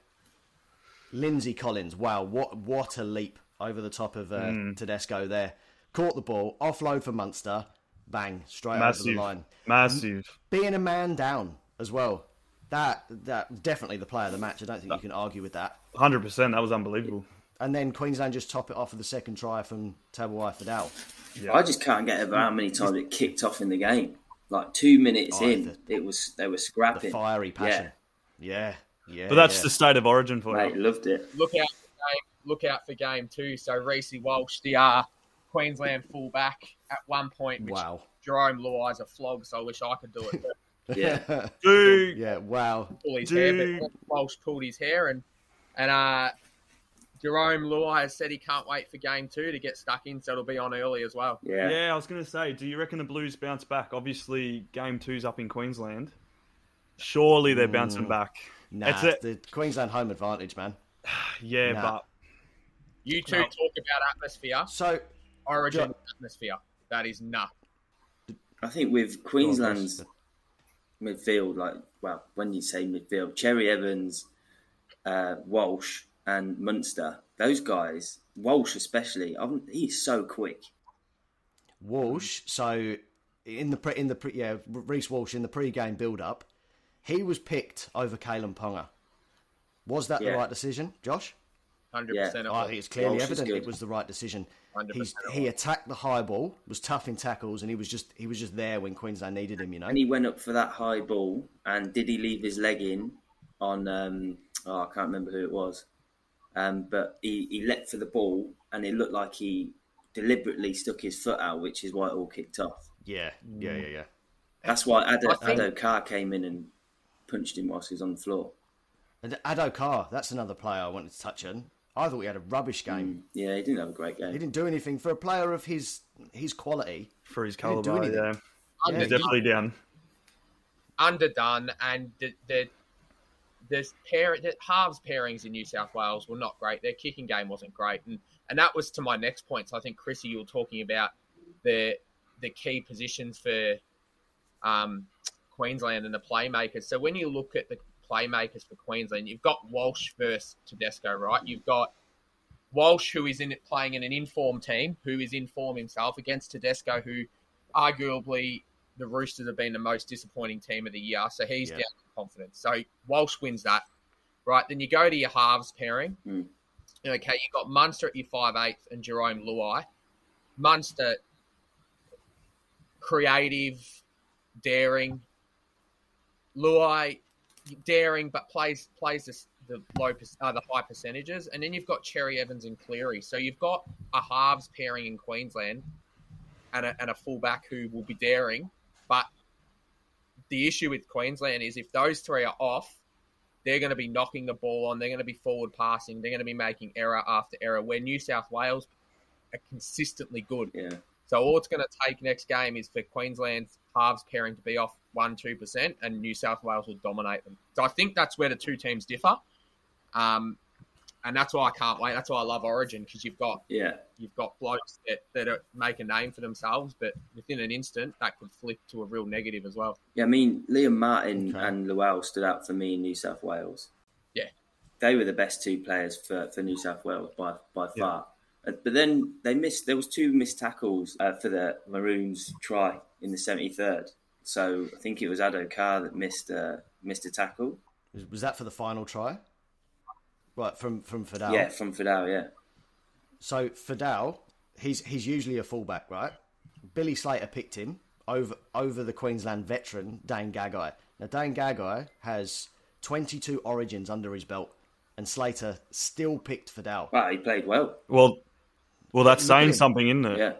Lindsay Collins, wow, what what a leap over the top of uh, Tedesco there. Caught the ball, offload for Munster, bang, straight over Massive. the line. Massive. Being a man down as well. That that definitely the player of the match. I don't think you can argue with that. 100%. That was unbelievable. And then Queensland just top it off with the second try from Tabuai Fidow. I just can't get over how many times it kicked off in the game. Like two minutes Oh, in, the- it was they were The scrapping. fiery passion. Yeah, yeah. But that's yeah. the state of origin for Mate, you. loved it. Look out for game. Look out for game two. So Reece Walsh, the uh, Queensland fullback, at one point, which wow. Jarome Luai's a flog. So I wish I could do it. But Yeah. Dude, yeah, wow. pull his hair, but Walsh pulled his hair, and and uh, Jarome Luai has said he can't wait for game two to get stuck in, so it'll be on early as well. Yeah. Yeah, I was going to say, do you reckon the Blues bounce back? Obviously, game two's up in Queensland. Surely they're bouncing back. Nah, It's a- the Queensland home advantage, man. Yeah, Nah. but You two No. talk about atmosphere, So, Origin Jo- atmosphere. That is nuts. I think with Queensland's midfield, like well, when you say midfield, Cherry Evans, uh, Walsh, and Munster, those guys, Walsh especially, um, he's so quick. Walsh. So, in the pre, in the pre, yeah, Reece Walsh in the pre-game build-up, he was picked over Kalyn Ponga. Was that Yeah. the right decision, Josh? Hundred Yeah. percent. I think it's clearly Walsh evident it was the right decision. 100% He's, he attacked the high ball, was tough in tackles, and he was just he was just there when Queensland needed him. You know. And he went up for that high ball, and did he leave his leg in on? Um, oh, I can't remember who it was, um, but he, he leapt for the ball, and it looked like he deliberately stuck his foot out, which is why it all kicked off. Yeah, yeah, yeah, yeah. That's why Ado, I think- Addo-Carr came in and punched him whilst he was on the floor. And Addo-Carr, that's another player I wanted to touch on. I thought he had a rubbish game. Yeah, he didn't have a great game. He didn't do anything for a player of his his quality. for his didn't do caliber, anything. yeah, Yeah, he's definitely down. underdone, and the, the there's pair the halves pairings in New South Wales were not great. Their kicking game wasn't great, and and that was to my next point. So I think Chrissy, you were talking about the the key positions for um, Queensland and the playmakers. So when you look at the playmakers for Queensland, you've got Walsh versus Tedesco, right? You've got Walsh, who is in it playing in an informed team, who is in form himself against Tedesco, who arguably the Roosters have been the most disappointing team of the year. So he's Yeah. down in confidence. So Walsh wins that, right? Then you go to your halves pairing. Mm. Okay, you've got Munster at your five eighth and Jarome Luai. Munster, creative, daring. Luai, daring, but plays plays the, the low per- uh, the high percentages, and then you've got Cherry Evans and Cleary. So you've got a halves pairing in Queensland, and a, and a fullback who will be daring. But the issue with Queensland is if those three are off, they're going to be knocking the ball on. They're going to be forward passing. They're going to be making error after error. Where New South Wales are consistently good. Yeah. So all it's going to take next game is for Queensland's halves pairing to be off one two percent, and New South Wales will dominate them. So I think that's where the two teams differ, um, and that's why I can't wait. That's why I love Origin because you've got Yeah. you've got blokes that, that are, make a name for themselves, but within an instant that could flip to a real negative as well. Yeah, I mean, Liam Martin Okay. and Llewell stood out for me in New South Wales. Yeah. They were the best two players for, for New South Wales by, by far. Uh, But then they missed, there was two missed tackles uh, for the Maroons try in the 73rd. So I think it was Addo-Carr that missed, uh, missed a tackle. Was, was that for the final try? Right from from Fidow. Yeah, from Fidow, yeah. So Fidow, he's he's usually a fullback, right? Billy Slater picked him over over the Queensland veteran Dane Gagai. Now Dane Gagai has 22 Origins under his belt, and Slater still picked Fidow. Wow, he played well. Well, well, that's saying him. something, isn't it? Yeah.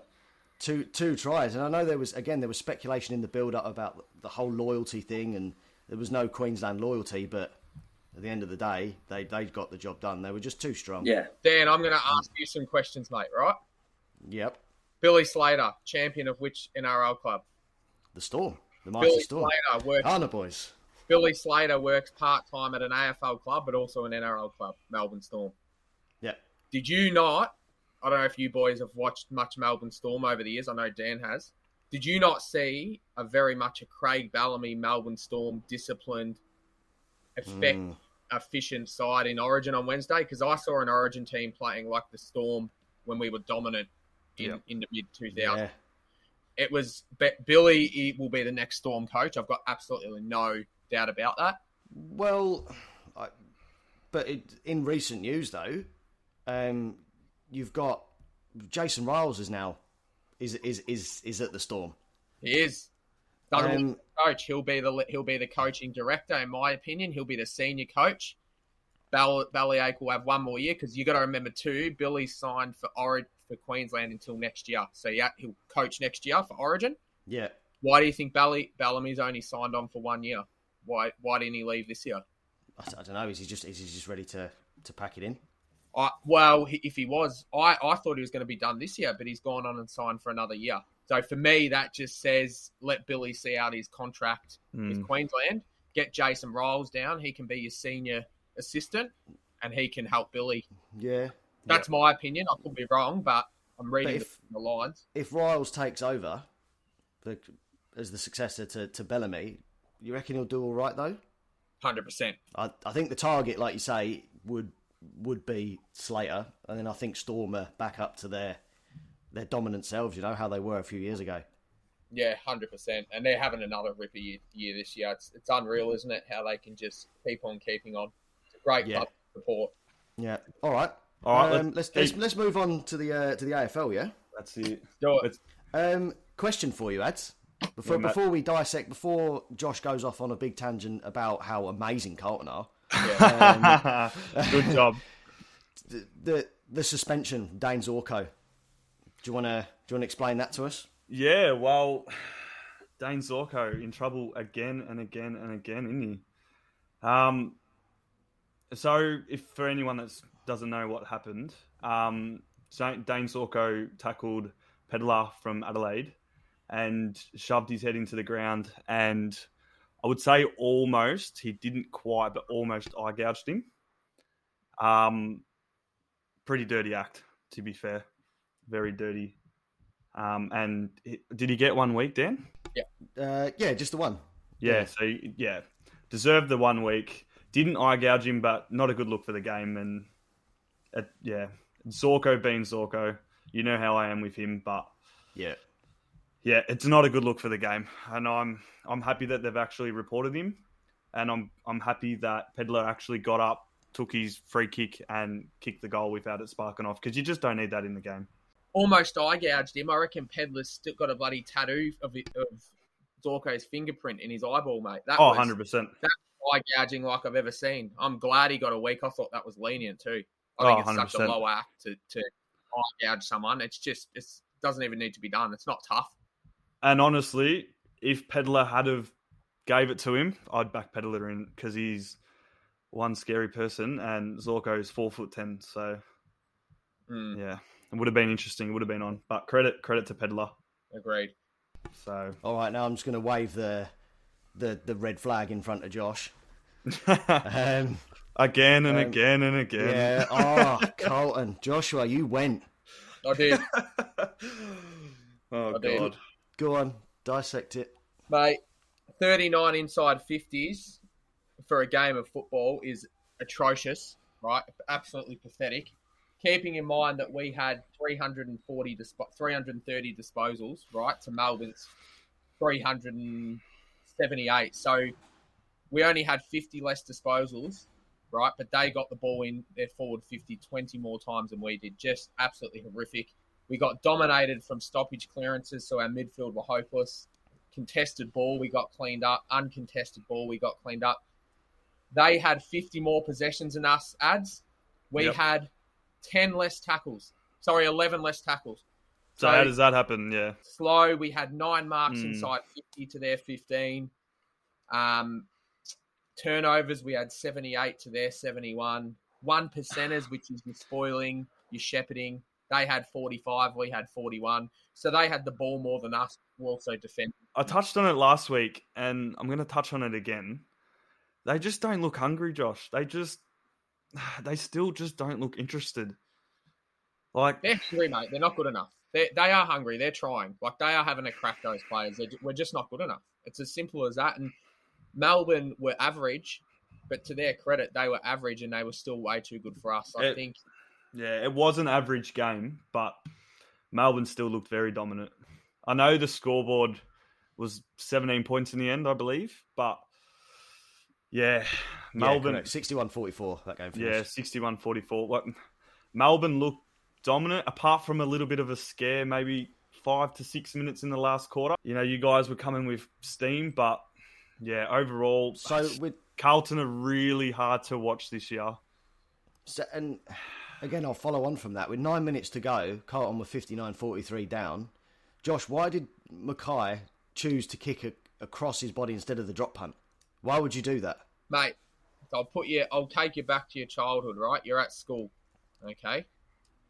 Two two tries, and I know there was again there was speculation in the build up about the whole loyalty thing, and there was no Queensland loyalty, but at the end of the day, they they got the job done. They were just too strong. Yeah. Dan, I'm going to ask you some questions, mate. Right? Yep. Billy Slater, champion of which NRL club? The Storm, the mighty Billy Storm. Slater works. Arna boys. Billy Slater works part time at an AFL club, but also an NRL club, Melbourne Storm. Yep. Did you not? I don't know if you boys have watched much Melbourne Storm over the years. I know Dan has. Did you not see a very much a Craig Bellamy Melbourne Storm disciplined, effect, Mm. Efficient side in Origin on Wednesday? Because I saw an Origin team playing like the Storm when we were dominant in, in the mid 2000s. Yeah. It was Billy he will be the next Storm coach. I've got absolutely no doubt about that. Well, I, but it, in recent news though, um, you've got Jason Ryles is now is is is is at the Storm. He is. Doesn't Um, coach. He'll be the he'll be the coaching director, in my opinion. He'll be the senior coach. Ball, Ballyache will have one more year because you got to remember too. Billy signed for Origin for Queensland until next year, so yeah, he'll coach next year for Origin. Yeah, Why do you think Bally, Bellamy's only signed on for one year? Why why didn't he leave this year? I, I don't know. Is he just is he just ready to to pack it in? I, well, if he was, I, I thought he was going to be done this year, but he's gone on and signed for another year. So for me, that just says let Billy see out his contract with Mm. Queensland. Get Jason Ryles down. He can be your senior assistant, and he can help Billy. Yeah. That's my opinion. I could be wrong, but I'm reading But if- the lines. If Ryles takes over the, as the successor to, to Bellamy, you reckon he'll do all right though? Hundred percent. I, I think the target, like you say, would would be Slater, and then I think Stormer back up to their their dominant selves. You know how they were a few years ago. Yeah, hundred percent. And they're having another ripper year, year this year. It's it's unreal, isn't it? How they can just keep on keeping on. It's a great Yeah. club support. Yeah. All right. All right, Um, let's let's- let's, let's move on to the uh, to the AFL. Yeah. That's it. Do it. Um, question for you, Ads. Before Yeah, before we dissect, before Josh goes off on a big tangent about how amazing Carlton are, Good job. the the, the suspension, Dayne Zorko. Do you want to do you want to explain that to us? Yeah, well, Dayne Zorko in trouble again and again and again, isn't he? Um, so, if for anyone that doesn't know what happened, um, Dayne Zorko tackled Pedlar from Adelaide and shoved his head into the ground, and I would say almost he didn't quite, but almost eye gouged him. Um, pretty dirty act, to be fair, very dirty. Um, and he- did he get one week, Dan? Uh, yeah, just the one. Yeah, Yeah. so yeah, deserved the one week. Didn't eye gouge him, but not a good look for the game. And uh, yeah, Zorko being Zorko, you know how I am with him, but Yeah. yeah, it's not a good look for the game. And I'm I'm happy that they've actually reported him, and I'm I'm happy that Pedler actually got up, took his free kick, and kicked the goal without it sparking off because you just don't need that in the game. Almost eye gouged him. I reckon Pedler's still got a bloody tattoo of, of Zorko's fingerprint in his eyeball, mate. That Oh, was 100 percent. eye gouging like I've ever seen. I'm glad he got a week. I thought that was lenient too. I think Oh, it's such a low act to, to eye gouge someone. It's just it doesn't even need to be done. It's not tough. And honestly, if Pedler had have gave it to him, I'd back Pedler in because he's one scary person, and Zorko's four foot ten. So Mm, yeah, it would have been interesting. It would have been on, but credit credit to Pedler. agreed. So All right, now I'm just going to wave the the the red flag in front of Josh. Um, again and Um, again and again. yeah. Oh, Colton, Joshua, you went. I did, oh I did. god. Go on, dissect it. mate. 39 inside 50s for a game of football is atrocious, right? Absolutely pathetic. Keeping in mind that we had 340 disp- 330 disposals, right, to Melbourne's 378. So we only had 50 less disposals, right? But they got the ball in their forward 50 20 more times than we did. Just absolutely horrific. We got dominated from stoppage clearances, so our midfield were hopeless. Contested ball, we got cleaned up. Uncontested ball, we got cleaned up. They had 50 more possessions than us, ads. We Yep. had 10 less tackles. Sorry, 11 less tackles. So how does that happen? Yeah. slow. We had nine marks Mm. inside 50 to their 15. Um, turnovers, we had 78 to their 71. One percenters, which is your spoiling, your shepherding. They had 45, we had 41. So they had the ball more than us. We also defended. I touched on it last week, and I'm going to touch on it again. They just don't look hungry, Josh. They just, they still just don't look interested. Like, They're hungry, mate. They're not good enough. They, they are hungry. They're trying. Like, they are having to crack those players. They're, we're just not good enough. It's as simple as that. And Melbourne were average, but to their credit, they were average and they were still way too good for us. I It- think yeah, it was an average game, but Melbourne still looked very dominant. I know the scoreboard was 17 points in the end, I believe, but yeah, Melbourne, Yeah, 61-44, that game Yeah, finished. 61 44. Like, Melbourne looked dominant, apart from a little bit of a scare, maybe five to six minutes in the last quarter. You know, you guys were coming with steam, but yeah, overall, So with Carlton are really hard to watch this year. So, and again, I'll follow on from that. With nine minutes to go, Carlton were 59 43 down. Josh, why did Mackay choose to kick a, across his body instead of the drop punt? Why would you do that? mate, I'll put you. I'll take you back to your childhood. Right, you're at school. Okay,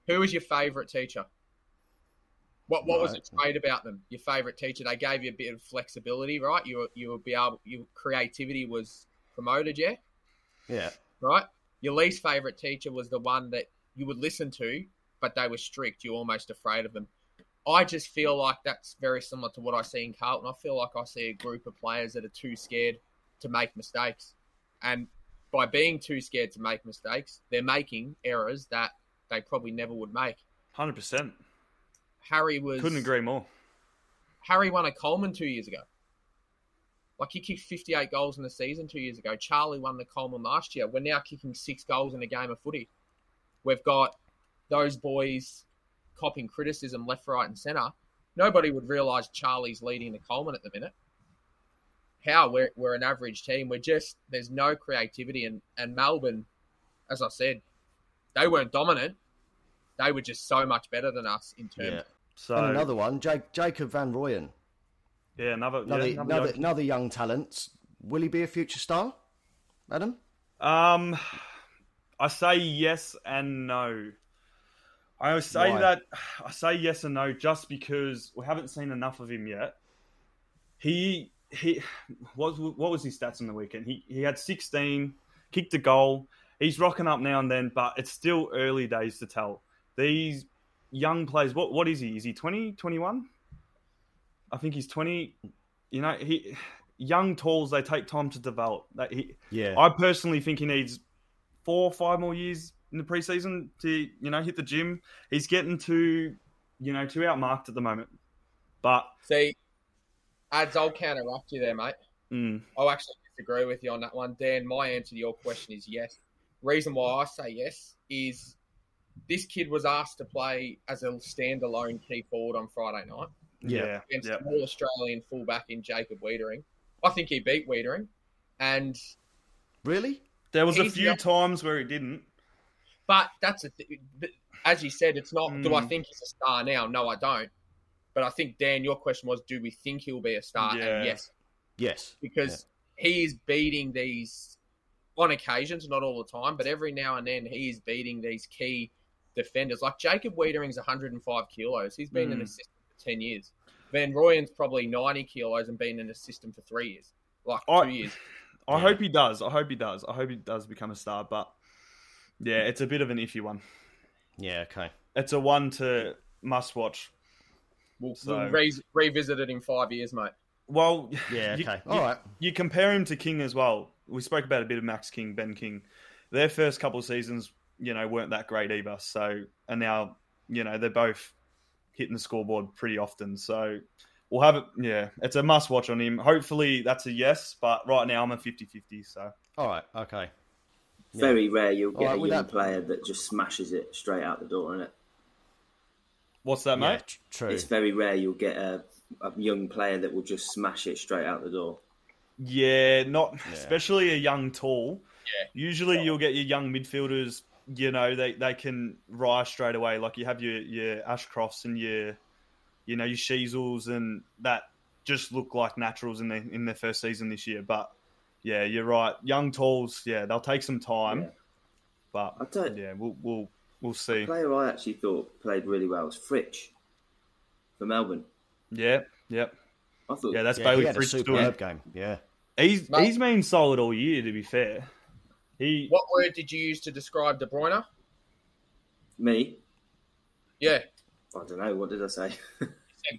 who was your favourite teacher? What What was it great about them? Your favourite teacher? They gave you a bit of flexibility, right? You were, you would be able. Your creativity was promoted. Yeah, Yeah. right. Your least favourite teacher was the one that you would listen to, but they were strict. You're almost afraid of them. I just feel like that's very similar to what I see in Carlton. I feel like I see a group of players that are too scared to make mistakes. And by being too scared to make mistakes, they're making errors that they probably never would make. 100%. Harry was Couldn't agree more. Harry won a Coleman two years ago. Like he kicked 58 goals in the season two years ago. Charlie won the Coleman last year. We're now kicking six goals in a game of footy. We've got those boys copping criticism left, right, and centre. Nobody would realise Charlie's leading the Coleman at the minute. How we're we're an average team. We're just there's no creativity and and Melbourne, as I said, they weren't dominant. They were just so much better than us in terms. Yeah. So, and another one, Jake, Jacob Van Rooyen. yeah, another, Another, yeah, another, young- another young talent. Will he be a future star, Adam? Um, I say yes and no. I say Why? that I say yes and no just because we haven't seen enough of him yet. He he what was what was his stats on the weekend? He he had 16, kicked a goal. He's rocking up now and then, but it's still early days to tell. These young players, what what is he? Is he 20, 21? I think he's 20. you know, he young talls they take time to develop. That he, Yeah. I personally think he needs four or five more years in the preseason to you know hit the gym. He's getting too you know too outmarked at the moment. But See, ads, I'll counteract you there, mate. mm, I'll actually disagree with you on that one. Dan, my answer to your question is yes. Reason why I say yes is this kid was asked to play as a standalone key forward on Friday night Yeah. yeah, against yeah. an all Australian fullback in Jacob Weitering. I think he beat Weitering. And Really? There was a few the- times where he didn't. but that's a th- as you said, it's not do I Mm. think he's a star now? No, I don't. But I think Dan, your question was, do we think he'll be a star? Yeah. And yes, Yes. because he is beating these on occasions, not all the time, but every now and then he is beating these key defenders. Like Jacob Weitering's 105 kilos. He's been an Mm. assistant for 10 years. Van Rooyen's probably 90 kilos and been in an assistant for three years, like I- two years. I Yeah. hope he does. I hope he does. I hope he does become a star. But yeah, it's a bit of an iffy one. Yeah. Okay. It's a one to must watch. We'll, So- we'll re- revisit it in five years, mate. Well, Yeah. Okay. you- All right. you compare him to King as well. We spoke about a bit of Max King, Ben King. Their first couple of seasons, you know, weren't that great either. So, and now, you know, they're both hitting the scoreboard pretty often. So, we'll have it. Yeah, it's a must watch on him. Hopefully, that's a yes. But right now, I'm a 50 50. So, All right. Okay. Yeah. Very rare you'll get right, a young that- player that just smashes it straight out the door, isn't it? What's that, Yeah, mate? tr- true. It's very rare you'll get a, a young player that will just smash it straight out the door. Yeah, not Yeah. especially a young tall. Yeah. Usually you'll get your young midfielders, you know, they, they can rise straight away. Like you have your, your Ashcrofts and your you know, your Sheezels and that just look like naturals in their in their first season this year. But yeah, you're right. Young talls, yeah, they'll take some time. Yeah. But I don't- yeah, we'll we'll we'll see. The player I actually thought played really well was Fritsch for Melbourne. Yeah, yeah. I thought Yeah, that's yeah, Bayley he had a Fritsch doing superb game. Yeah. He's Mate. he's been solid all year to be fair. He What word did you use to describe De Bruyne? me. Yeah, I don't know. What did I say?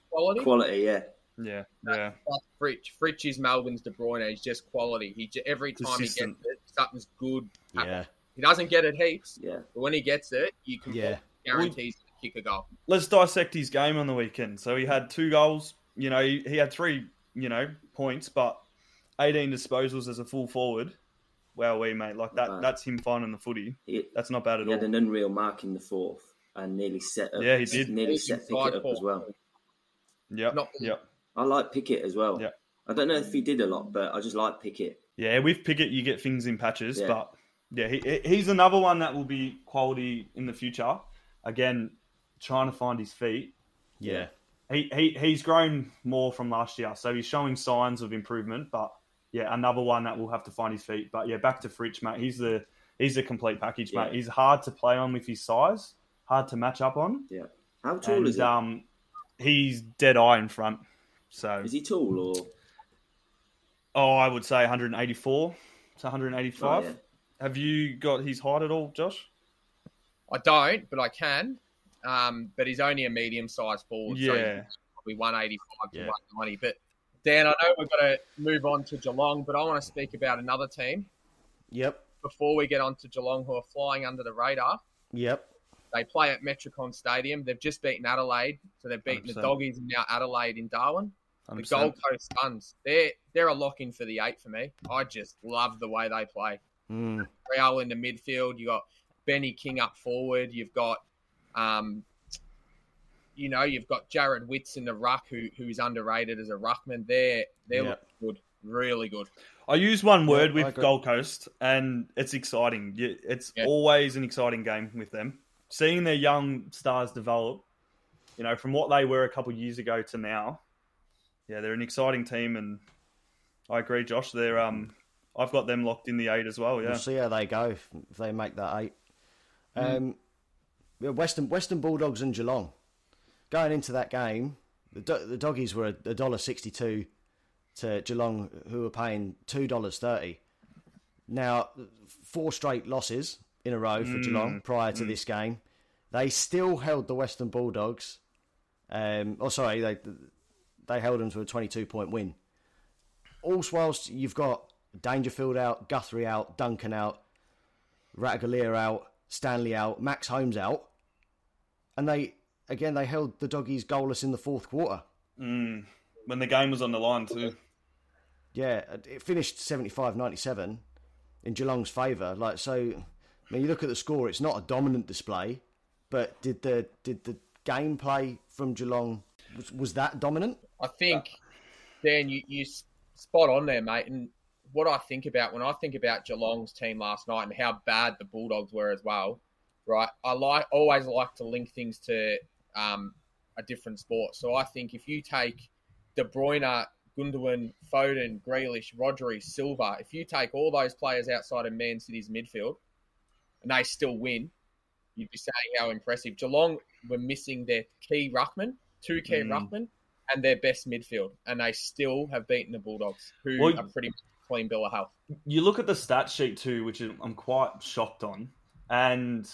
quality. Quality, yeah. yeah, yeah. Like Fritsch. Fritsch is Melbourne's De Bruyne. He's just quality. He every time he gets Consistent. it, something's good. happens. Yeah. He doesn't get it heaps, Yeah. but when he gets it, you can Yeah. guarantee he's to kick a goal. let's dissect his game on the weekend. So he had two goals. You know, he, he had three, you know, points, but 18 disposals as a full forward. Wow, we mate, like that. Right. That's him finding the footy. He, That's not bad at all. he had an unreal mark in the fourth and nearly set up. Yeah, he did. Nearly He's set inside Pickett up as well. Yeah, Not- yep, I like Pickett as well. Yeah. I don't know if he did a lot, but I just like Pickett. yeah. With Pickett, you get things in patches, Yeah. but yeah, he, he- he's another one that will be quality in the future. Again, trying to find his feet. Yeah. he, he he's grown more from last year, so he's showing signs of improvement. But yeah, another one that will have to find his feet. But yeah, back to Fritsch, mate. He's the he's the complete package, Yeah. mate. He's hard to play on with his size, hard to match up on, Yeah. How tall and is he? um, he's dead eye in front. So is he tall or? oh, I would say 184 to 185. Oh, yeah. Have you got his height at all, Josh? I don't, but I can. Um, but he's only a medium-sized forward, so Yeah. he's probably 185 Yeah. to 190. But Dan, I know we've got to move on to Geelong, but I want to speak about another team Yep. before we get on to Geelong, who are flying under the radar. Yep. They play at Metricon Stadium. They've just beaten Adelaide, so they've beaten the 100%. Doggies and now Adelaide in Darwin. The 100%. Gold Coast Suns, they're they're a lock in for the eight for me. I just love the way they play. Mm. Real in the midfield. You got Benny King up forward. You've got, um, you know, you've got Jarrod Witts in the ruck, who who's underrated as a ruckman. They're they're Yeah. good, really good. I use one word I with. Gold Coast, and it's exciting. It's Yeah. always an exciting game with them. Seeing their young stars develop, you know, from what they were a couple of years ago to now, yeah, they're an exciting team, and I agree, Josh. They're um, I've got them locked in the eight as well. Yeah, We'll see how they go if, they make that eight. Hmm. Um, Western Western Bulldogs and Geelong going into that game. The, do- the doggies were a dollar sixty two to Geelong, who were paying two dollars thirty. Now, four straight losses in a row Hmm. for Geelong prior to this game. They still held the Western Bulldogs. Um, oh, sorry, they they held them to a twenty two point win. also whilst you've got Dangerfield out, Guthrie out, Duncan out, Ratugolea out, Stanley out, Max Holmes out, and they again they held the doggies goalless in the fourth quarter. Mm. When the game was on the line too. Yeah, it finished 75-97 in Geelong's favour. Like so, I mean, you look at the score; it's not a dominant display, but did the did the gameplay from Geelong was, was that dominant? I think, Dan, you, you spot on there, mate. And what I think about when I think about Geelong's team last night and how bad the Bulldogs were as well, right? I like always like to link things to um, a different sport. So I think if you take De Bruyne, Gundogan, Foden, Grealish, Rodri, Silva, if you take all those players outside of Man City's midfield and they still win, you'd be saying how impressive. Geelong were missing their key ruckman, two key Mm. ruckman, and their best midfield, and they still have beaten the Bulldogs, who Well, are pretty much clean bill of health. You look at the stat sheet too, which I'm quite shocked on, and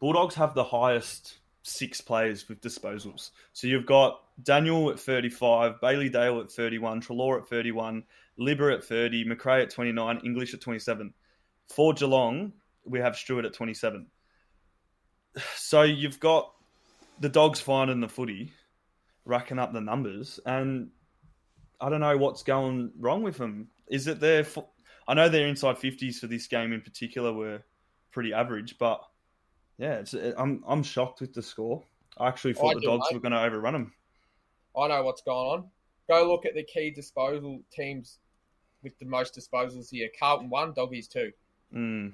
Bulldogs have the highest six players with disposals. So you've got Daniel at 35, Bailey Dale at 31, Treloar at 31, Libber at 30, Macrae at 29, English at 27. For Geelong, we have Stewart at 27. So you've got the dogs finding the footy, racking up the numbers, and I don't know what's going wrong with them. Is it their? I know their inside fifties for this game in particular were pretty average, but yeah, it's, I'm I'm shocked with the score. I actually thought I the do, dogs mate. were going to overrun them. I know what's going on. Go look at the key disposal teams with the most disposals here. Carlton one, Doggies two. Mm,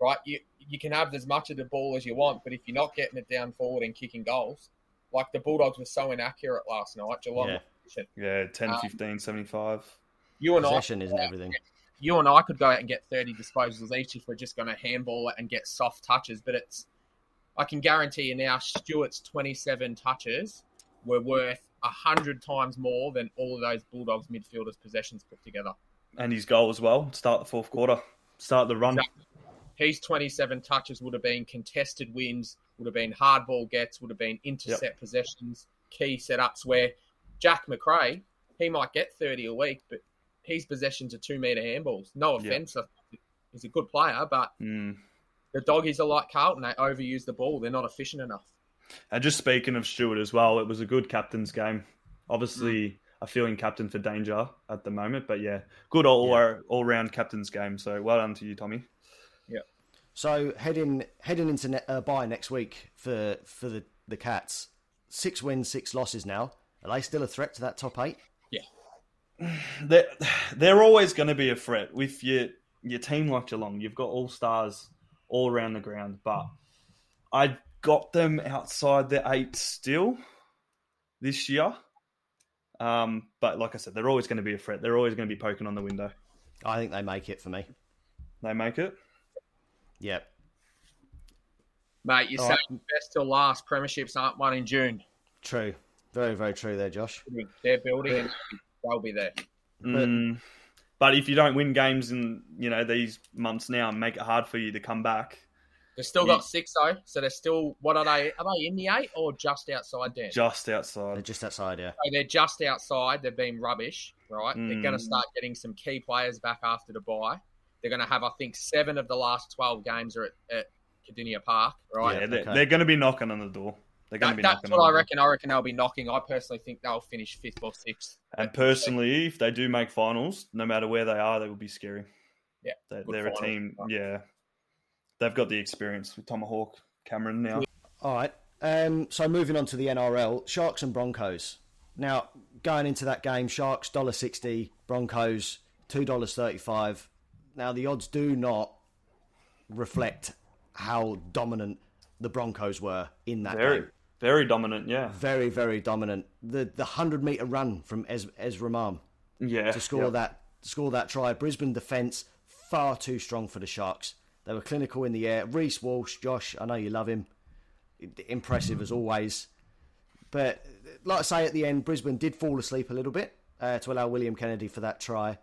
Right, you you can have as much of the ball as you want, but if you're not getting it down forward and kicking goals, like the Bulldogs were so inaccurate last night, Geelong. Yeah. yeah, 10, Um, 15, 75. You and I, Possession isn't everything. you and I could go out and get 30 disposals each if we're just going to handball it and get soft touches. But it's, I can guarantee you now, Stewart's 27 touches were worth a hundred times more than all of those Bulldogs midfielders' possessions put together. And his goal as well. Start the fourth quarter. Start the run. Exactly. His 27 touches would have been contested wins, would have been hard ball gets, would have been intercept possessions, key setups where Jack Macrae, he might get 30 a week, but his possessions are two metre handballs. No Yep. offence, he's a good player, but Mm. the doggies are like Carlton. They overuse the ball. They're not efficient enough. And just speaking of Stewart as well, it was a good captain's game. Obviously, Mm. a feeling captain for danger at the moment, but yeah, good all Yeah. all round captain's game. So well done to you, Tommy. Yeah. So heading heading into ne- uh, bye next week for for the the Cats, six wins, six losses now. Are they still a threat to that top eight? They're, they're always going to be a threat with your your team like Geelong. You've got all stars all around the ground, but I got them outside the eight still this year. Um, but like I said, they're always going to be a threat. They're always going to be poking on the window. I think they make it for me. They make it. Yep. Mate, you're saying right. best till last. Premierships aren't won in June. True. Very, very true there, Josh. They're building and they'll be there. But- Mm, but if you don't win games in you know these months now and make it hard for you to come back, They've still Yeah. got six though, so they're still. What are they? Are they in the eight or just outside? Dan, just outside. They're just outside, yeah. So they're just outside. They've been rubbish, right? They're Mm. going to start getting some key players back after the bye. They're going to have, I think, seven of the last twelve games are at, at Kardinia Park, right? Yeah, they're, okay. they're going to be knocking on the door. They're going That- to be that's what on I reckon. I reckon they'll be knocking. I personally think they'll finish fifth or sixth. And personally, if they do make finals, no matter where they are, they will be scary. Yeah, they're, they're a team. Yeah, they've got the experience with Tomahawk Cameron now. All right. Um, so moving on to the NRL, Sharks and Broncos. Now going into that game, Sharks dollar sixty, Broncos two dollars thirty five. Now the odds do not reflect how dominant the Broncos were in that Very, game. Very dominant. Yeah, Very, very dominant. The the hundred meter run from Ez- Ezra Mam yeah. to score yeah. that score that try. Brisbane defence far too strong for the Sharks. They were clinical in the air. Reece Walsh, Josh, I know you love him. Impressive as always. But like I say at the end, Brisbane did fall asleep a little bit uh, to allow William Kennedy for that try.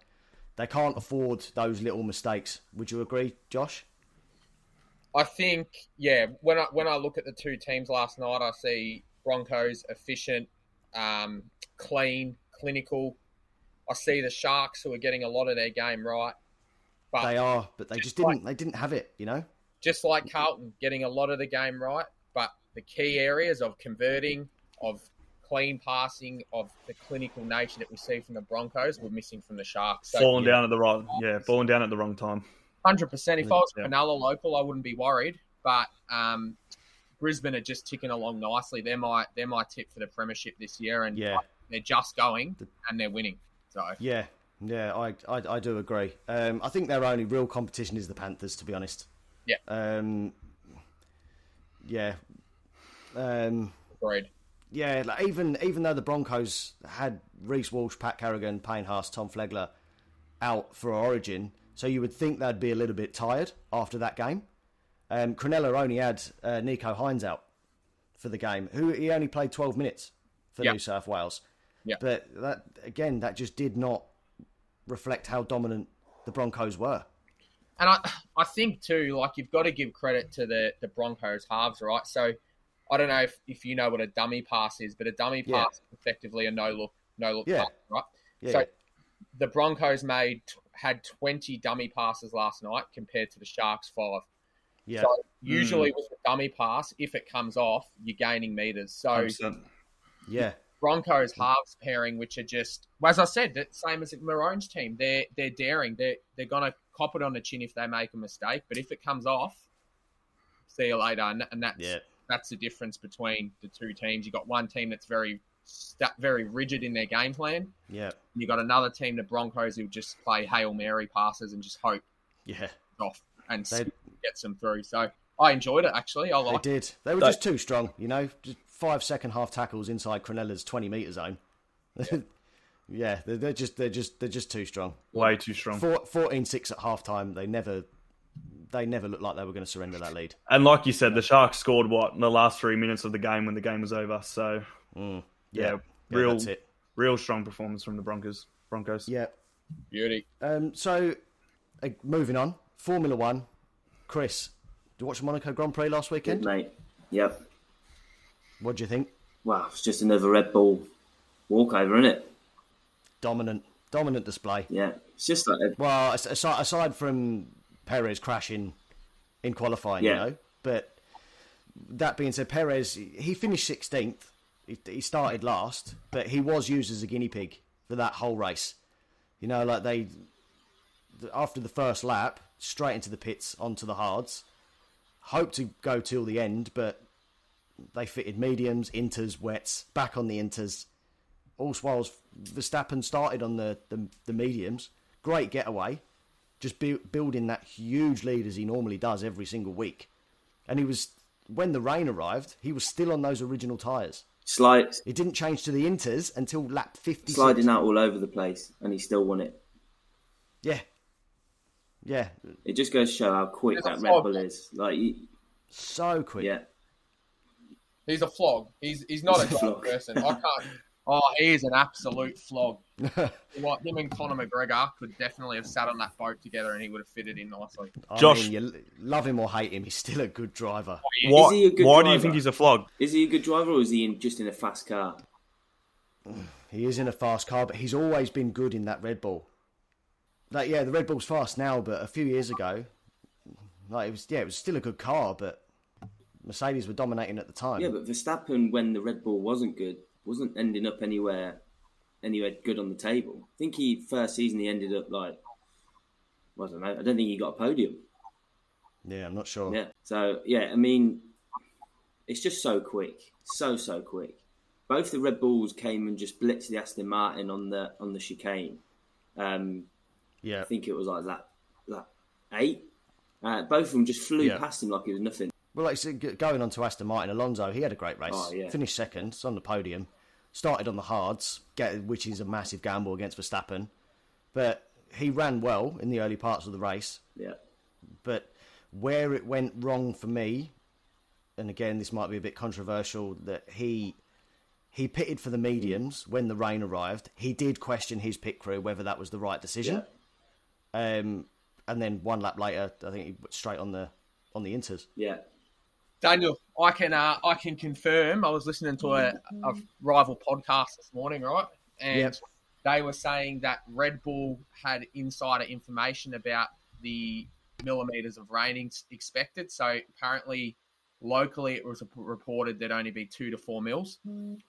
They can't afford those little mistakes. Would you agree, Josh? I think, yeah. When I when I look at the two teams last night, I see Broncos efficient, um, clean, clinical. I see the Sharks who are getting a lot of their game right, but They are, but they just didn't. They didn't have it. You know. just like Carlton, getting a lot of the game right, but the key areas of converting, of clean passing, of the clinical nature that we see from the Broncos were missing from the Sharks. So falling down at the right, yeah, falling down at the wrong time. Hundred percent. If I was Yeah. Cronulla local, I wouldn't be worried. But um, Brisbane are just ticking along nicely. They're my they're my tip for the premiership this year, and Yeah. they're just going and they're winning. So Yeah, yeah, I, I, I do agree. Um, I think their only real competition is the Panthers, to be honest. Yeah. Um, yeah. Um, agreed. yeah, like even even though the Broncos had Reece Walsh, Pat Carrigan, Payne Haas, Tom Flegler out for Origin, so you would think they'd be a little bit tired after that game. Um, Cronulla only had uh, Nicho Hynes out for the game, who he only played 12 minutes for Yeah. New South Wales. Yeah. But that again, that just did not reflect how dominant the Broncos were. And I, I think too, like you've got to give credit to the the Broncos halves, right? So I don't know if, if you know what a dummy pass is, but a dummy Yeah. pass is effectively a no look no look Yeah. pass, right? Yeah, So the Broncos made had twenty dummy passes last night compared to the Sharks five. yeah, So hmm. usually with a dummy pass, if it comes off, you're gaining meters. So 100%. yeah, Broncos halves pairing, which are just, well, as I said, the same as the Maroon's team. They're they're daring. They're they're gonna cop it on the chin if they make a mistake. But if it comes off, see you later. And, and that's yeah, that's the difference between the two teams. You got one team that's very sta very rigid in their game plan. yeah, You got another team, the Broncos, who just play hail mary passes and just hope yeah. off and They- gets them through. So I enjoyed it actually. I They did. They were Like- just too strong, you know. Just five second half tackles inside Cronulla's twenty meter zone. Yeah, they're, they're just they're just they're just too strong. Way too strong. Four, 14-6 at half time. They never they never looked like they were going to surrender that lead. And like you said, the Sharks scored what in the last three minutes of the game when the game was over. So Mm. Yeah, Yeah, real, that's it. real strong performance from the Broncos. Broncos. Yeah. Beauty. Um, so, uh, moving on, Formula One. Chris, did you watch the Monaco Grand Prix last Good, weekend? mate. Yep. What do you think? Wow, it's just another Red Bull walkover, isn't it? Dominant, dominant display. Yeah. It's just like a, Well, aside, aside from Perez crashing in qualifying, you know, but that being said, Perez he finished sixteenth. He, he started last, but he was used as a guinea pig for that whole race. You know, like they after the first lap, straight into the pits onto the hards. Hoped to go till the end, but they fitted mediums, inters, wets, back on the inters. All whilst Verstappen started on the, the, the mediums. Great getaway. Just bu- building that huge lead as he normally does every single week. And he was, when the rain arrived, he was still on those original tyres. Slide, It didn't change to the inters until lap 50. sliding out all over the place, and he still won it. Yeah. Yeah. It just goes to show how quick It's that a Red. Bull is. Like, you- So quick. yeah, He's a flog. He's he's not a He's a good flog. person. I can't. Oh, he is an absolute flog. Like him and Conor McGregor could definitely have sat on that boat together, and he would have fitted in nicely. I Josh- mean, you love him or hate him, he's still a good driver. Oh, why, Is he a good why do you think he's a flog? is he a good driver or is he in, just in a fast car? He is in a fast car, but he's always been good in that Red Bull. Like, yeah, the Red Bull's fast now, but a few years ago, like it was, yeah, it was still a good car, but Mercedes were dominating at the time. Yeah, but Verstappen, when the Red Bull wasn't good, wasn't ending up anywhere, anywhere good on the table. I think he first season he ended up like, well, I don't know. I don't think he got a podium. yeah, I'm not sure. Yeah. So yeah, I mean, it's just so quick, so so quick. Both the Red Bulls came and just blitzed the Aston Martin on the on the chicane. Um, Yeah, I think it was like that lap eight. Uh, both of them just flew Yeah. past him like it was nothing. Well, like g- going on to Aston Martin, Alonso, he had a great race. Oh, yeah. Finished second, on the podium. Started on the hards, get, which is a massive gamble against Verstappen. But he ran well in the early parts of the race. Yeah. But where it went wrong for me, and again, this might be a bit controversial, that he he pitted for the mediums when the rain arrived. He did question his pit crew whether that was the right decision. Um, and then one lap later, I think he went straight on the on the inters. Yeah. Daniel, I can uh, I can confirm. I was listening to a, a rival podcast this morning, right? And Yep. they were saying that Red Bull had insider information about the millimeters of rain expected. So apparently, locally, it was reported there'd only be two to four mils.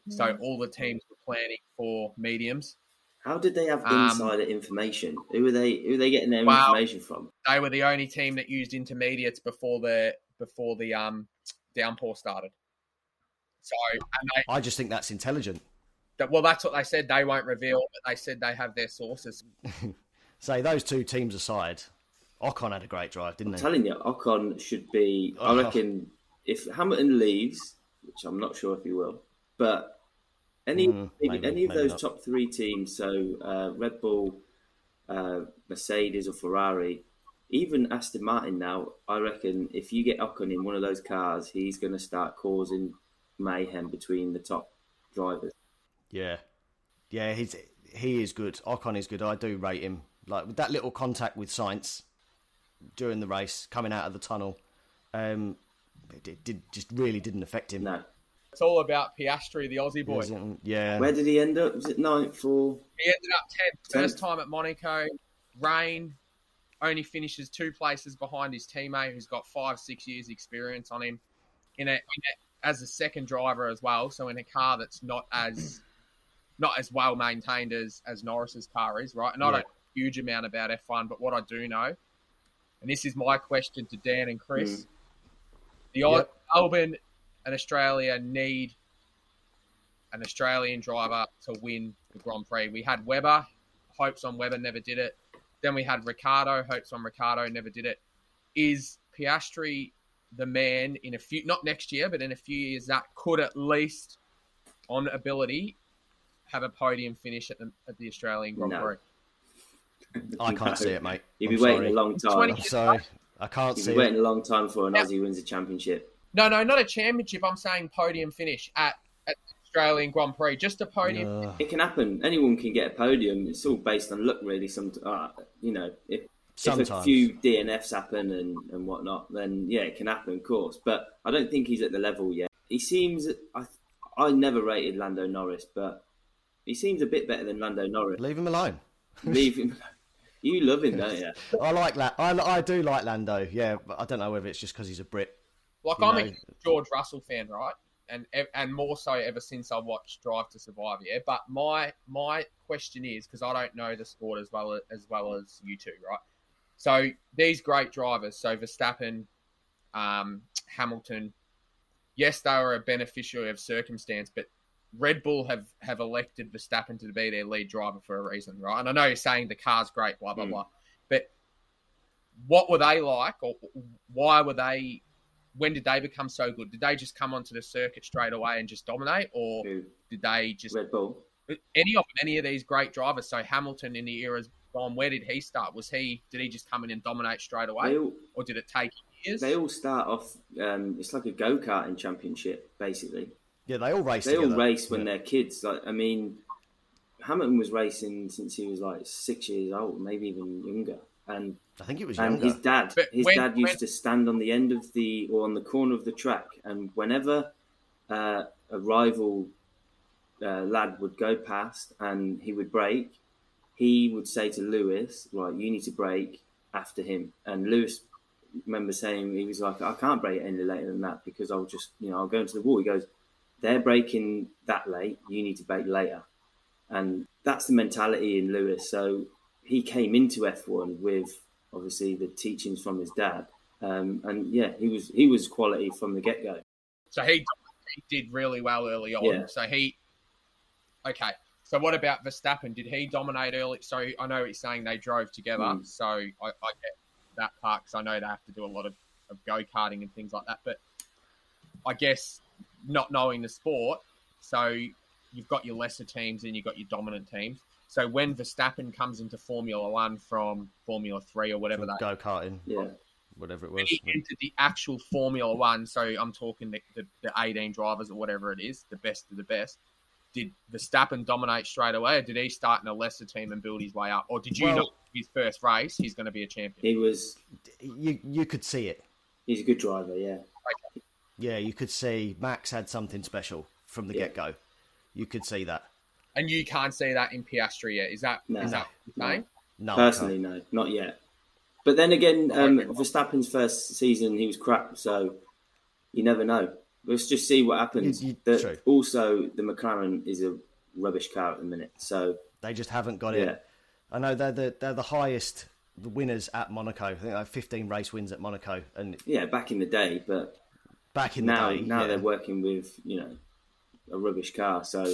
So all the teams were planning for mediums. How did they have Um, insider information? Who were they? Who were they getting their Well- information from? They were the only team that used intermediates before the before the um, downpour started. So, and they, I just think that's intelligent. that- well, that's what they said. They won't reveal, but they said they have their sources. Say those two teams aside, Ocon had a great drive, didn't they? I'm he? telling you, Ocon should be. I Oh. reckon if Hamilton leaves, which I'm not sure if he will, but any Mm, maybe, maybe, any of those not. top three teams, so uh, Red Bull, uh, Mercedes, or Ferrari, even Aston Martin now, I reckon if you get Ocon in one of those cars, he's going to start causing mayhem between the top drivers. Yeah, yeah, he's he is good. Ocon is good. I do rate him. Like with that little contact with Sainz during the race, coming out of the tunnel, um, it did, did just really didn't affect him. No, It's all about Piastri, the Aussie boy. Yeah, where did he end up? Was it ninth or? He ended up Tenth. First time at Monaco. Rain only finishes two places behind his teammate who's got five, six years experience on him in a, in a as a second driver as well. So in a car that's not as not as well maintained as as Norris's car is, right? And I don't know a huge amount about F1, but what I do know, and this is my question to Dan and Chris, hmm. the Yep. Melbourne and Australia need an Australian driver to win the Grand Prix. We had Webber, hopes on Webber, never did it. Then we had Ricciardo, hopes on Ricciardo, never did it. Is Piastri the man in a few, not next year, but in a few years that could at least, on ability, have a podium finish at the, at the Australian Grand No. Prix? Oh, I can't see it, mate. You'd be I'm waiting sorry. a long time. I'm sorry, I can't You'd see be waiting it. a long time for an Yeah. Aussie wins a championship. No, no, not a championship. I'm saying podium finish at, at the Australian Grand Prix. Just a podium. Uh, It can happen. Anyone can get a podium. It's all based on luck, really. Some, uh, you know, if, if a few DNFs happen and, and whatnot, then yeah, it can happen, of course. But I don't think he's at the level yet. He seems. I I never rated Lando Norris, but he seems a bit better than Lando Norris. leave him alone. Leave him. You love him, don't you? I like that. I, I do like Lando. Yeah, but I don't know whether it's just because he's a Brit. Like you I'm know- a George Russell fan, right? And and more so ever since I watched Drive to Survive. Yeah, but my my question is because I don't know the sport as well as well as you two, right? So these great drivers, so Verstappen, um, Hamilton, yes, they were a beneficiary of circumstance, but Red Bull have have elected Verstappen to be their lead driver for a reason, right? And I know you're saying the car's great, blah blah Mm. blah, but what were they like, or why were they? When did they become so good? Did they just come onto the circuit straight away and just dominate, or Who? did they just Red Bull. any of any of these great drivers? So Hamilton in the era's gone. Where did he start? Was he did he just come in and dominate straight away, all, or did it take years? they all start off. Um, it's like a go karting championship, basically. Yeah, they all race They all race when Yeah. they're kids. Like, I mean, Hamilton was racing since he was like six years old, maybe even younger. And I think it was and younger. his dad, But his when- dad used when- to stand on the end of the or on the corner of the track, and whenever uh, a rival uh, lad would go past and he would break, he would say to Lewis, "Right, you need to break after him." And Lewis remember saying he was like, "I can't break any later than that because I'll just, you know, I'll go into the wall." He goes, "They're breaking that late. You need to break later." And that's the mentality in Lewis. So he came into F1 with obviously the teachings from his dad, um, and yeah, he was he was quality from the get go. So he, he did really well early on. Yeah. So he, okay. So what about Verstappen? Did he dominate early? So I know he's saying they drove together. Mm. So I, I get that part because I know they have to do a lot of, of go karting and things like that. But I guess not knowing the sport, so you've got your lesser teams and you've got your dominant teams. So when Verstappen comes into Formula One from Formula Three or whatever that go karting, Yeah, whatever it was. he entered the actual Formula One, so I'm talking the, the, the 18 drivers or whatever it is, the best of the best. Did Verstappen dominate straight away, or did he start in a lesser team and build his way up, or did you Well- know his first race he's going to be a champion? he was. You you could see it. He's a good driver. Yeah, Yeah, you could see Max had something special from the Yeah. get go. You could see that. And you can't see that in Piastri yet. Is that is No. that what saying? No, I Personally, no, not yet. But then again, I um. Verstappen's first season, he was crap, so you never know. Let's just see what happens. You- you- The- true. also, the McLaren is a rubbish car at the minute, so They just haven't got yeah, it. I know they're the they're the highest winners at Monaco. I think they have 15 race wins at Monaco, and yeah. Back in the day, but back in now, the day, now yeah. they're working with you know a rubbish car. So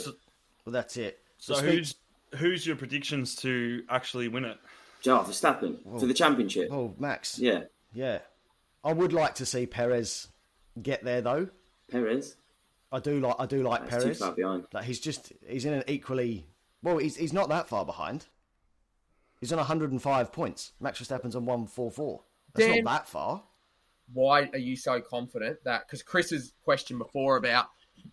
well, that's it. So speak- who's who's your predictions to actually win it? Joe Verstappen for the championship. Oh, Max. Yeah, Yeah. I would like to see Perez get there though. Perez. I do like I do like That's too Perez. far behind. Like he's just he's in an equally well. He's he's not that far behind. He's on 105 points. Max Verstappen's on 144. That's Dan- not that far. Why are you so confident that? Because Chris's question before about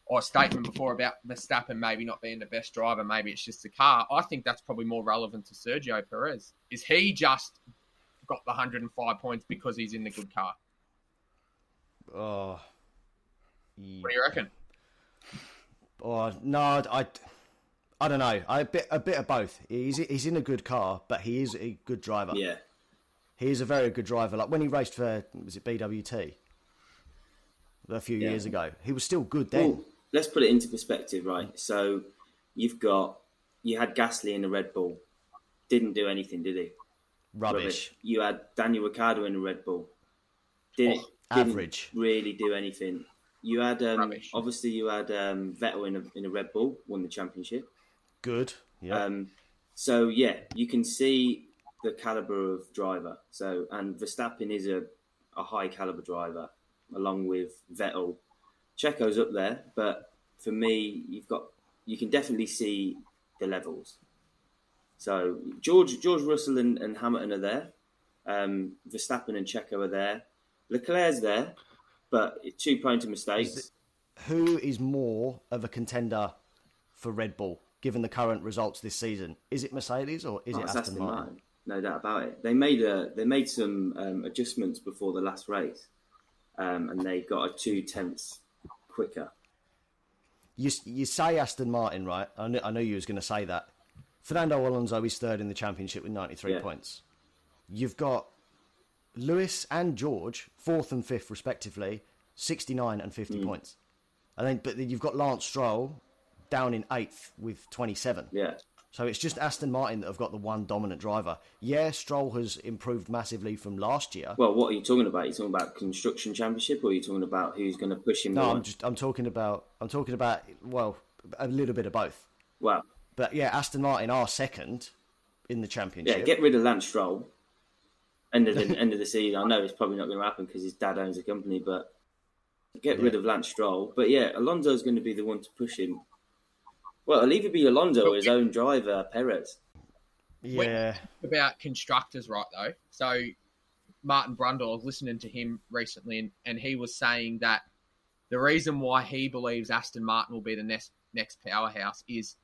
or statement before about Verstappen maybe not being the best driver, maybe it's just the car. I think that's probably more relevant to Sergio Perez. Is he just got the 105 points because he's in the good car? Oh. Ye- What do you reckon? Oh no, I, I don't know. I a bit a bit of both. He's he's in a good car, but he is a good driver. Yeah, He is a very good driver. Like when he raced for was it BWT a few Yeah. years ago, he was still good then. Well, let's put it into perspective, right? So you've got you had Gasly in the Red Bull, didn't do anything, did he? Rubbish. You had Daniel Ricciardo in the Red Bull, did Oh, didn't average. really do anything. You had um, obviously you had um, Vettel in a, in a Red Bull, won the championship. Good. Yeah. Um, so yeah, you can see the caliber of driver. So and Verstappen is a, a high caliber driver, along with Vettel. Checo's up there, but for me, you've got you can definitely see the levels. So George George Russell and, and Hamilton are there. Um, Verstappen and Checo are there. Leclerc's there, but too prone to mistakes. Who is more of a contender for Red Bull given the current results this season? Is it Mercedes or is Oh, it it's Aston, Martin? No doubt about it. They made a they made some um, adjustments before the last race, um, and they got a two tenths quicker. You you say Aston Martin, right? I knew, I knew you was going to say that. Fernando Alonso is third in the championship with 93 Yeah. points. You've got Lewis and George fourth and fifth respectively, 69 and 50 Mm. points. And then but then you've got Lance Stroll down in eighth with 27. Yeah, So it's just Aston Martin that have got the one dominant driver. Yeah, Stroll has improved massively from last year. Well, what are you talking about? Are you talking about construction championship, or are you talking about who's going to push him no, more? I'm just I'm talking about I'm talking about well a little bit of both. Well, But yeah, Aston Martin are second in the championship. yeah, get rid of Lance Stroll. End of the end of the season. I know it's probably not going to happen because his dad owns a company, but get rid of Lance Stroll. But yeah, Alonso's going to be the one to push him. Well, it'll either be Alonso or his own driver, Perez. yeah, about constructors, right? Though, so Martin Brundle, I was listening to him recently, and, and he was saying that the reason why he believes Aston Martin will be the next next powerhouse is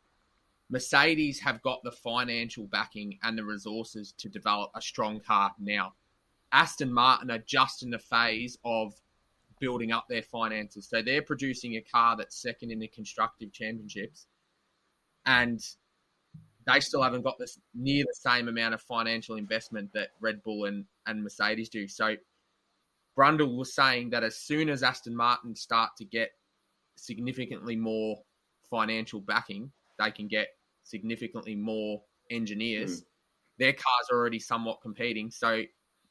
Mercedes have got the financial backing and the resources to develop a strong car now. Aston Martin are just in the phase of building up their finances, so they're producing a car that's second in the constructive championships, and they still haven't got this near the same amount of financial investment that Red Bull and, and Mercedes do. So Brundle was saying that as soon as Aston Martin start to get significantly more financial backing, they can get significantly more engineers. Hmm. Their cars are already somewhat competing. So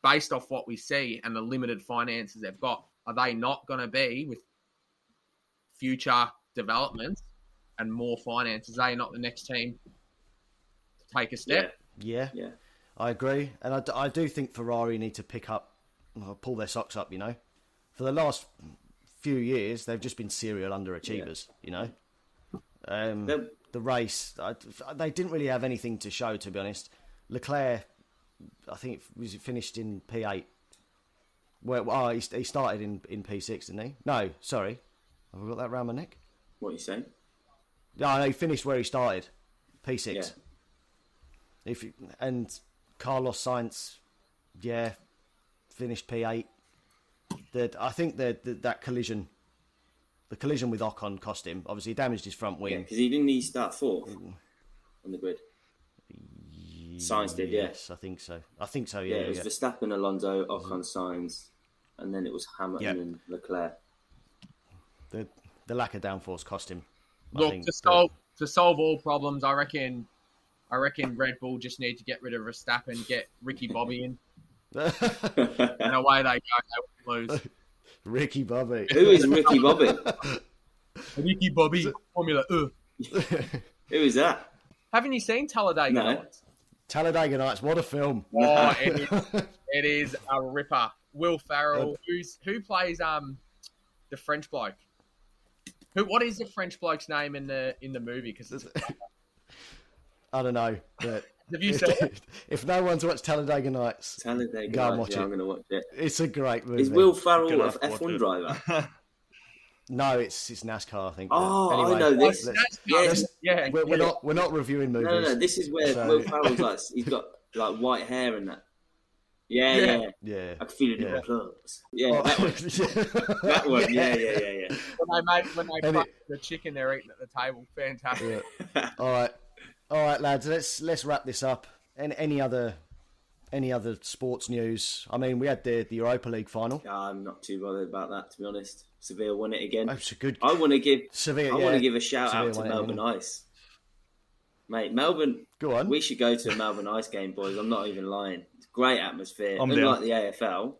based off what we see and the limited finances they've got, are they not going to be with future developments and more finances? They're they not the next team to take a step? yeah, Yeah, I agree, and I, d- I do think Ferrari need to pick up, pull their socks up. You know, for the last few years they've just been serial underachievers. You know, um, They're- the race I, they didn't really have anything to show. To be honest, Leclerc, I think it was finished in P eight. Where oh, he, he started in in P six, didn't he? No, sorry, have I got that round my neck? what are you saying? Yeah, no, he finished where he started, P six. Yeah. If you- and Carlos Sainz, yeah, finished P eight. That I think that that that collision, the collision with Ocon cost him. Obviously, he damaged his front Yeah, wing. because he didn't he start fourth. on the grid. Sainz did, yeah. Yes, I think so. I think so. Yeah, Yeah, it was yeah. Verstappen, Alonso, Ocon, Sainz, and then it was Hamilton Yeah. and Leclerc. The the lack of downforce cost him. I Look, to solve to solve all problems, I reckon, I reckon Red Bull just need to get rid of Verstappen, and get Ricky Bobby in, and away they go. They won't lose. Ricky Bobby. Who is Ricky Bobby? Ricky Bobby, Formula. Who is that? Haven't you seen Talladega No. Nights? Talladega Nights. What a film. Oh, it is, it is a ripper. Will Ferrell, who's who plays um the French bloke. Who? What is the French bloke's name in the in the movie? Because I don't know, but have you seen it? if no one's watched Talladega Nights, Talladega. Go and Nights. watch yeah, it. I'm going to watch it. it's a great movie. Is Will Ferrell Gonna a have to watch F1 it. driver? No, it's it's NASCAR. I think. Oh, I know this. let's- Yeah, yeah, this- yeah. We're, we're not we're not reviewing movies. No, no, no. This is where So- Will Ferrell's like, he's got like white hair and that. Yeah, Yeah. yeah. Yeah. I can feel it in Yeah. my clothes. Yeah, Oh, that one. That one. Yeah, yeah, yeah, yeah. when they make when they And fuck it- the chicken they're eating at the table. Fantastic. Yeah. All right, all right, lads. Let's let's wrap this up. Any any other any other sports news? I mean, we had the the Europa League final. I'm not too bothered about that, to be honest. Seville won it again. Oh, it's a good I want to give Sevilla. I yeah. want to give a shout Sevilla out to Melbourne again. Ice. Mate, Melbourne, Go on. we should go to a Melbourne Ice game, boys. I'm not even lying. It's great atmosphere. I'm Unlike down. the AFL,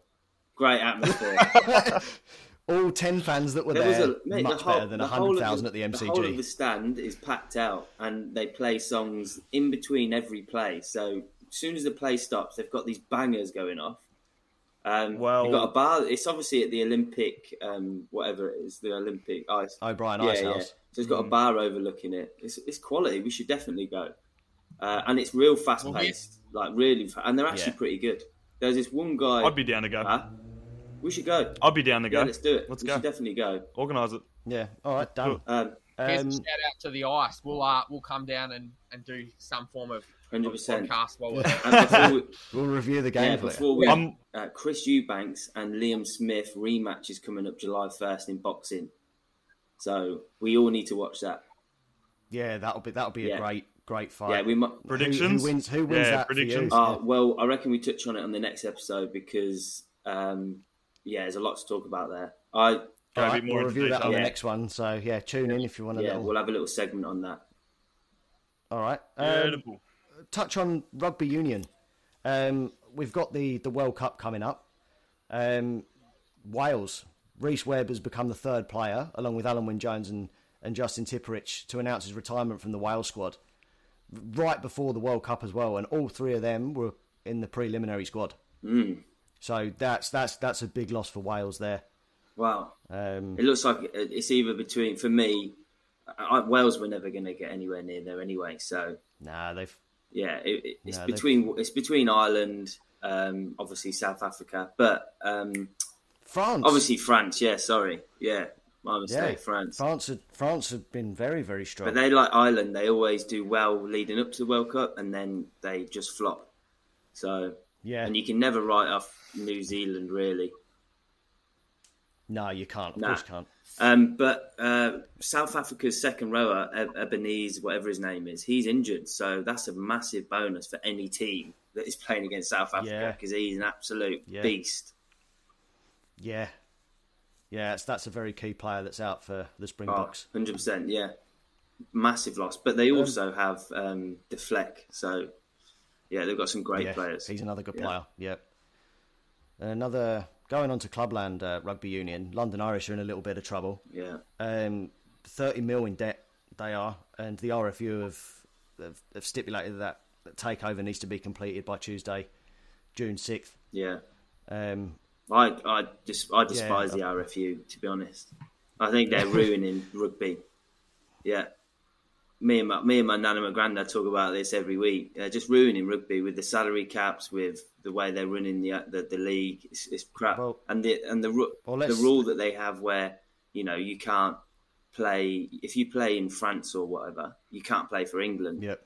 great atmosphere. All ten fans that were There was a mate, much the whole, better than the whole hundred of thousand at the MCG. The whole of the stand is packed out, and they play songs in between every play. So as soon as the play stops, they've got these bangers going off. Um, Well- you've got a bar. It's obviously at the Olympic, um, whatever it is, the Olympic ice. O'Brien yeah, Ice yeah. House. So it's got a bar overlooking it. It's, it's quality. We should definitely go. Uh, and it's real fast Well, paced, like really, and they're actually Yeah. pretty good. There's this one guy. I'd be down to go. Huh? We should go. I'd be down to go. Yeah, let's do it. Let's we go. should definitely go. Organise it. Yeah. All right, done. Um, Here's Um, a shout out to the ice. We'll uh, we'll come down and, and do some form of, of Hundred percent. podcast while we're And before we, we'll review the game. yeah, before we, I'm- uh, Chris Eubanks and Liam Smith rematch is coming up July first in boxing. So we all need to watch that. Yeah, that'll be that'll be Yeah. a great great fight. Yeah, we might. Predictions? Who, wins? Who wins Yeah, that? predictions. For you? Uh, well, I reckon we touch on it on the next episode because, um, yeah, there's a lot to talk about there. I Go All right, more we'll review that on detail. the next one. So yeah, tune in if you want to. yeah, little... we'll have a little segment on that. All right. Um, Beautiful. touch on rugby union. Um, we've got the, the World Cup coming up. Um, Wales. Rhys Webb has become the third player, along with Alun Wyn Jones and, and Justin Tipuric, to announce his retirement from the Wales squad right before the World Cup as well. And all three of them were in the preliminary squad. Mm. So that's that's that's a big loss for Wales there. Wow, Um, it looks like it's either between for me. I, Wales were never going to get anywhere near there anyway. So nah, they've yeah, it, it- it's they've- between it's between Ireland, um, obviously South Africa, but um, France. obviously France. Yeah, sorry, yeah, my mistake, yeah, France. France. Had, France had been very very strong. But they like Ireland. They always do well leading up to the World Cup, and then they just flop. So yeah, and you can never write off New Zealand really. no, you can't. Of Nah. course, can't. Um, but uh, South Africa's second rower, Eb- Ebenezer, whatever his name is, he's injured. So that's a massive bonus for any team that is playing against South Africa Yeah. because he's an absolute Yeah. beast. Yeah, yeah, it's, that's a very key player that's out for the Oh, Springboks. 100%, yeah. Massive loss. But they also have um, De Fleck. So, yeah, they've got some great yeah, players. he's another good Yeah. player. Yep. Another going on to Clubland uh, Rugby Union. London Irish are in a little bit of trouble. Yeah. Um, Thirty mil in debt they are, and the RFU have have, have stipulated that that takeover needs to be completed by Tuesday, June sixth. Yeah. Um, I I just I despise Yeah. the RFU to be honest. I think they're ruining rugby. Yeah, me and my me and my nan and my granddad talk about this every week. They're just ruining rugby with the salary caps, with the way they're running the the, the league. It's, it's crap. Well- and the and the Well, the rule that they have where you know you can't play if you play in France or whatever, you can't play for England. yep.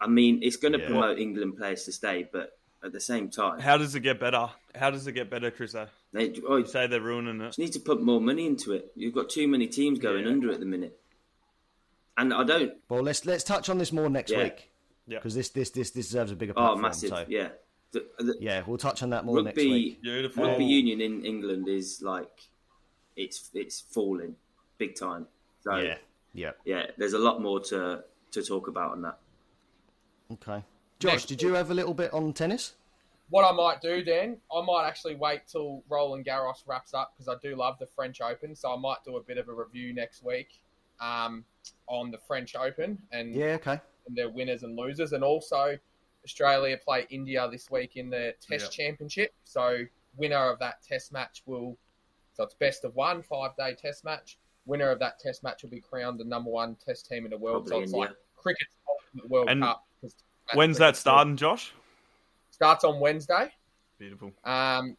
I mean, it's going to Yeah. promote England players to stay, but at the same time, How does it get better? How does it get better, Chris? You they, oh, say they're ruining it. Just need to put more money into it. You've got too many teams going Yeah. under at the minute. And I don't. Well, let's let's touch on this more next Yeah. week. Yeah. Because this, this this this deserves a bigger Oh, massive. So Yeah. The, the, yeah, we'll touch on that more next rugby, week. Beautiful. rugby union in England is like it's it's falling big time. So Yeah, yeah. yeah, there's a lot more to to talk about on that. Okay. Josh, did you have a little bit on tennis? What I might do, Dan, I might actually wait till Roland Garros wraps up because I do love the French Open. So I might do a bit of a review next week um, on the French Open and, Yeah, okay. and their winners and losers. And also, Australia play India this week in the Test Yep. Championship. So winner of that Test match will, so it's best of one five day Test match. Winner of that Test match will be crowned the number one Test team in the world. Probably so it's India. like cricket's World And Cup. 'Cause When's that starting, Josh? Starts on Wednesday. Beautiful. Um,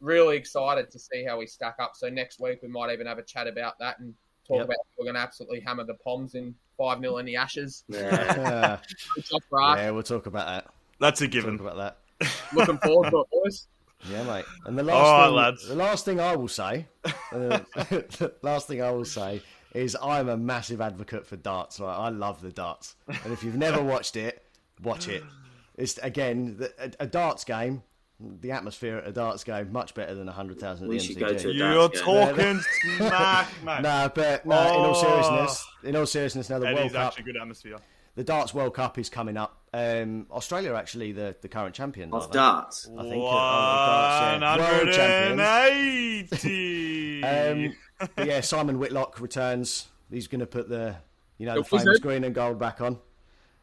really excited to see how we stack up. So next week we might even have a chat about that and talk Yep. about how we're going to absolutely hammer the Poms in five 0 in the Ashes. Yeah. Yeah, Good job for us. yeah, we'll talk about that. That's a Talk given. about that. Looking forward to it, boys. Yeah, mate. And the last, All right, thing, lads. the last thing I will say, uh, the last thing I will say is I'm a massive advocate for darts. Right, I love the darts, and if you've never watched it, watch it. It's again the, a, a darts game. The atmosphere at a darts game much better than hundred thousand at We the should MCG. go to a You're game. talking smack, mate. No, but no. In all Oh. seriousness, in all seriousness, now the It World is Cup, actually good atmosphere. the darts World Cup is coming up. Um, Australia are actually the, the current champions. Of aren't they? darts. I think, uh, oh, the darts, yeah. World champions. 180. Um, but yeah, Simon Whitlock returns. He's going to put the you know The the, famous wizard. green and gold back on.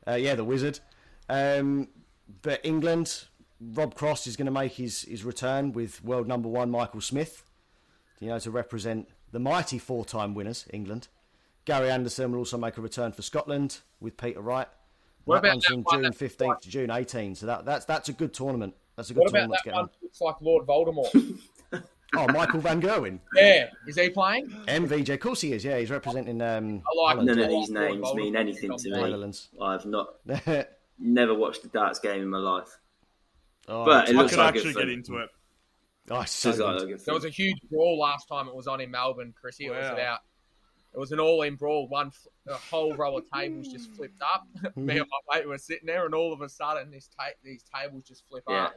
Uh, yeah, the wizard. Um, but England, Rob Cross is going to make his, his return with world number one Michael Smith. You know to represent the mighty four time winners England. Gary Anderson will also make a return for Scotland with Peter Wright. What that about that from one June fifteenth like- to June eighteenth. So that, that's that's a good tournament. That's a good What about tournament that to get one? on. that Looks like Lord Voldemort. Oh, Michael Van Gerwen. yeah, is he playing? MVG, of course he is. Yeah, he's representing um, I like Holland. None of these names mean anything to me. I've not never watched a darts game in my life. Oh, But it I looks could like actually good fun. get into it. oh, it's so Does good. like good There was a huge brawl last time it was on in Melbourne, Chrissy. It was Wow. about. It was an all-in brawl. One, f- a whole row of tables just flipped up. Me and my mate were sitting there, and all of a sudden, this ta- these tables just flip Yeah. up,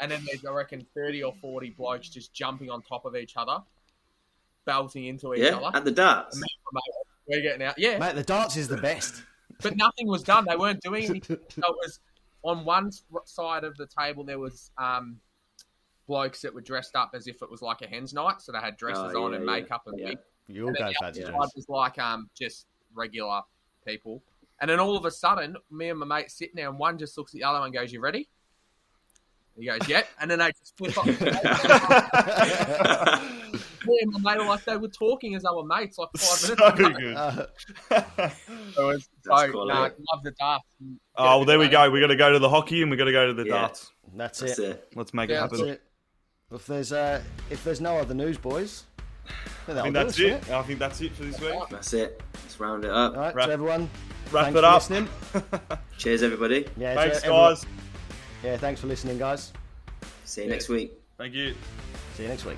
and then there's I reckon thirty or forty blokes just jumping on top of each other, belting into each Yeah, other. at the darts. And me and my mate, we're getting out, yeah. Mate, the darts is the best. But nothing was done. They weren't doing anything. So it was on one side of the table there was um, blokes that were dressed up as if it was like a hen's night, so they had dresses Oh, on yeah, and yeah, makeup and yeah. You all And then go the fancy other side was like um just regular people. And then all of a sudden, me and my mate sitting there, and one just looks at the other one and goes, "You ready?" He goes, "Yep." And then they just flip up. me and my mate were like they were talking as they were mates, like five So minutes ago. good. Uh, It was so cool, nah, love the darts. Oh, well, there we go. We got to go to the hockey and we got to go to the Yeah. darts. that's, That's it. it. Let's make Yeah, it That's happen. it. If there's uh, if there's no other news, boys, I think that's us, it. won't I think that's it for this week. That's it. Let's round it up. All right, Wrap- to everyone. Wrap thanks it for up. listening. Cheers, everybody. Yeah, Thanks, to everyone- guys. Yeah, thanks for listening, guys. See you next week. Thank you. See you next week.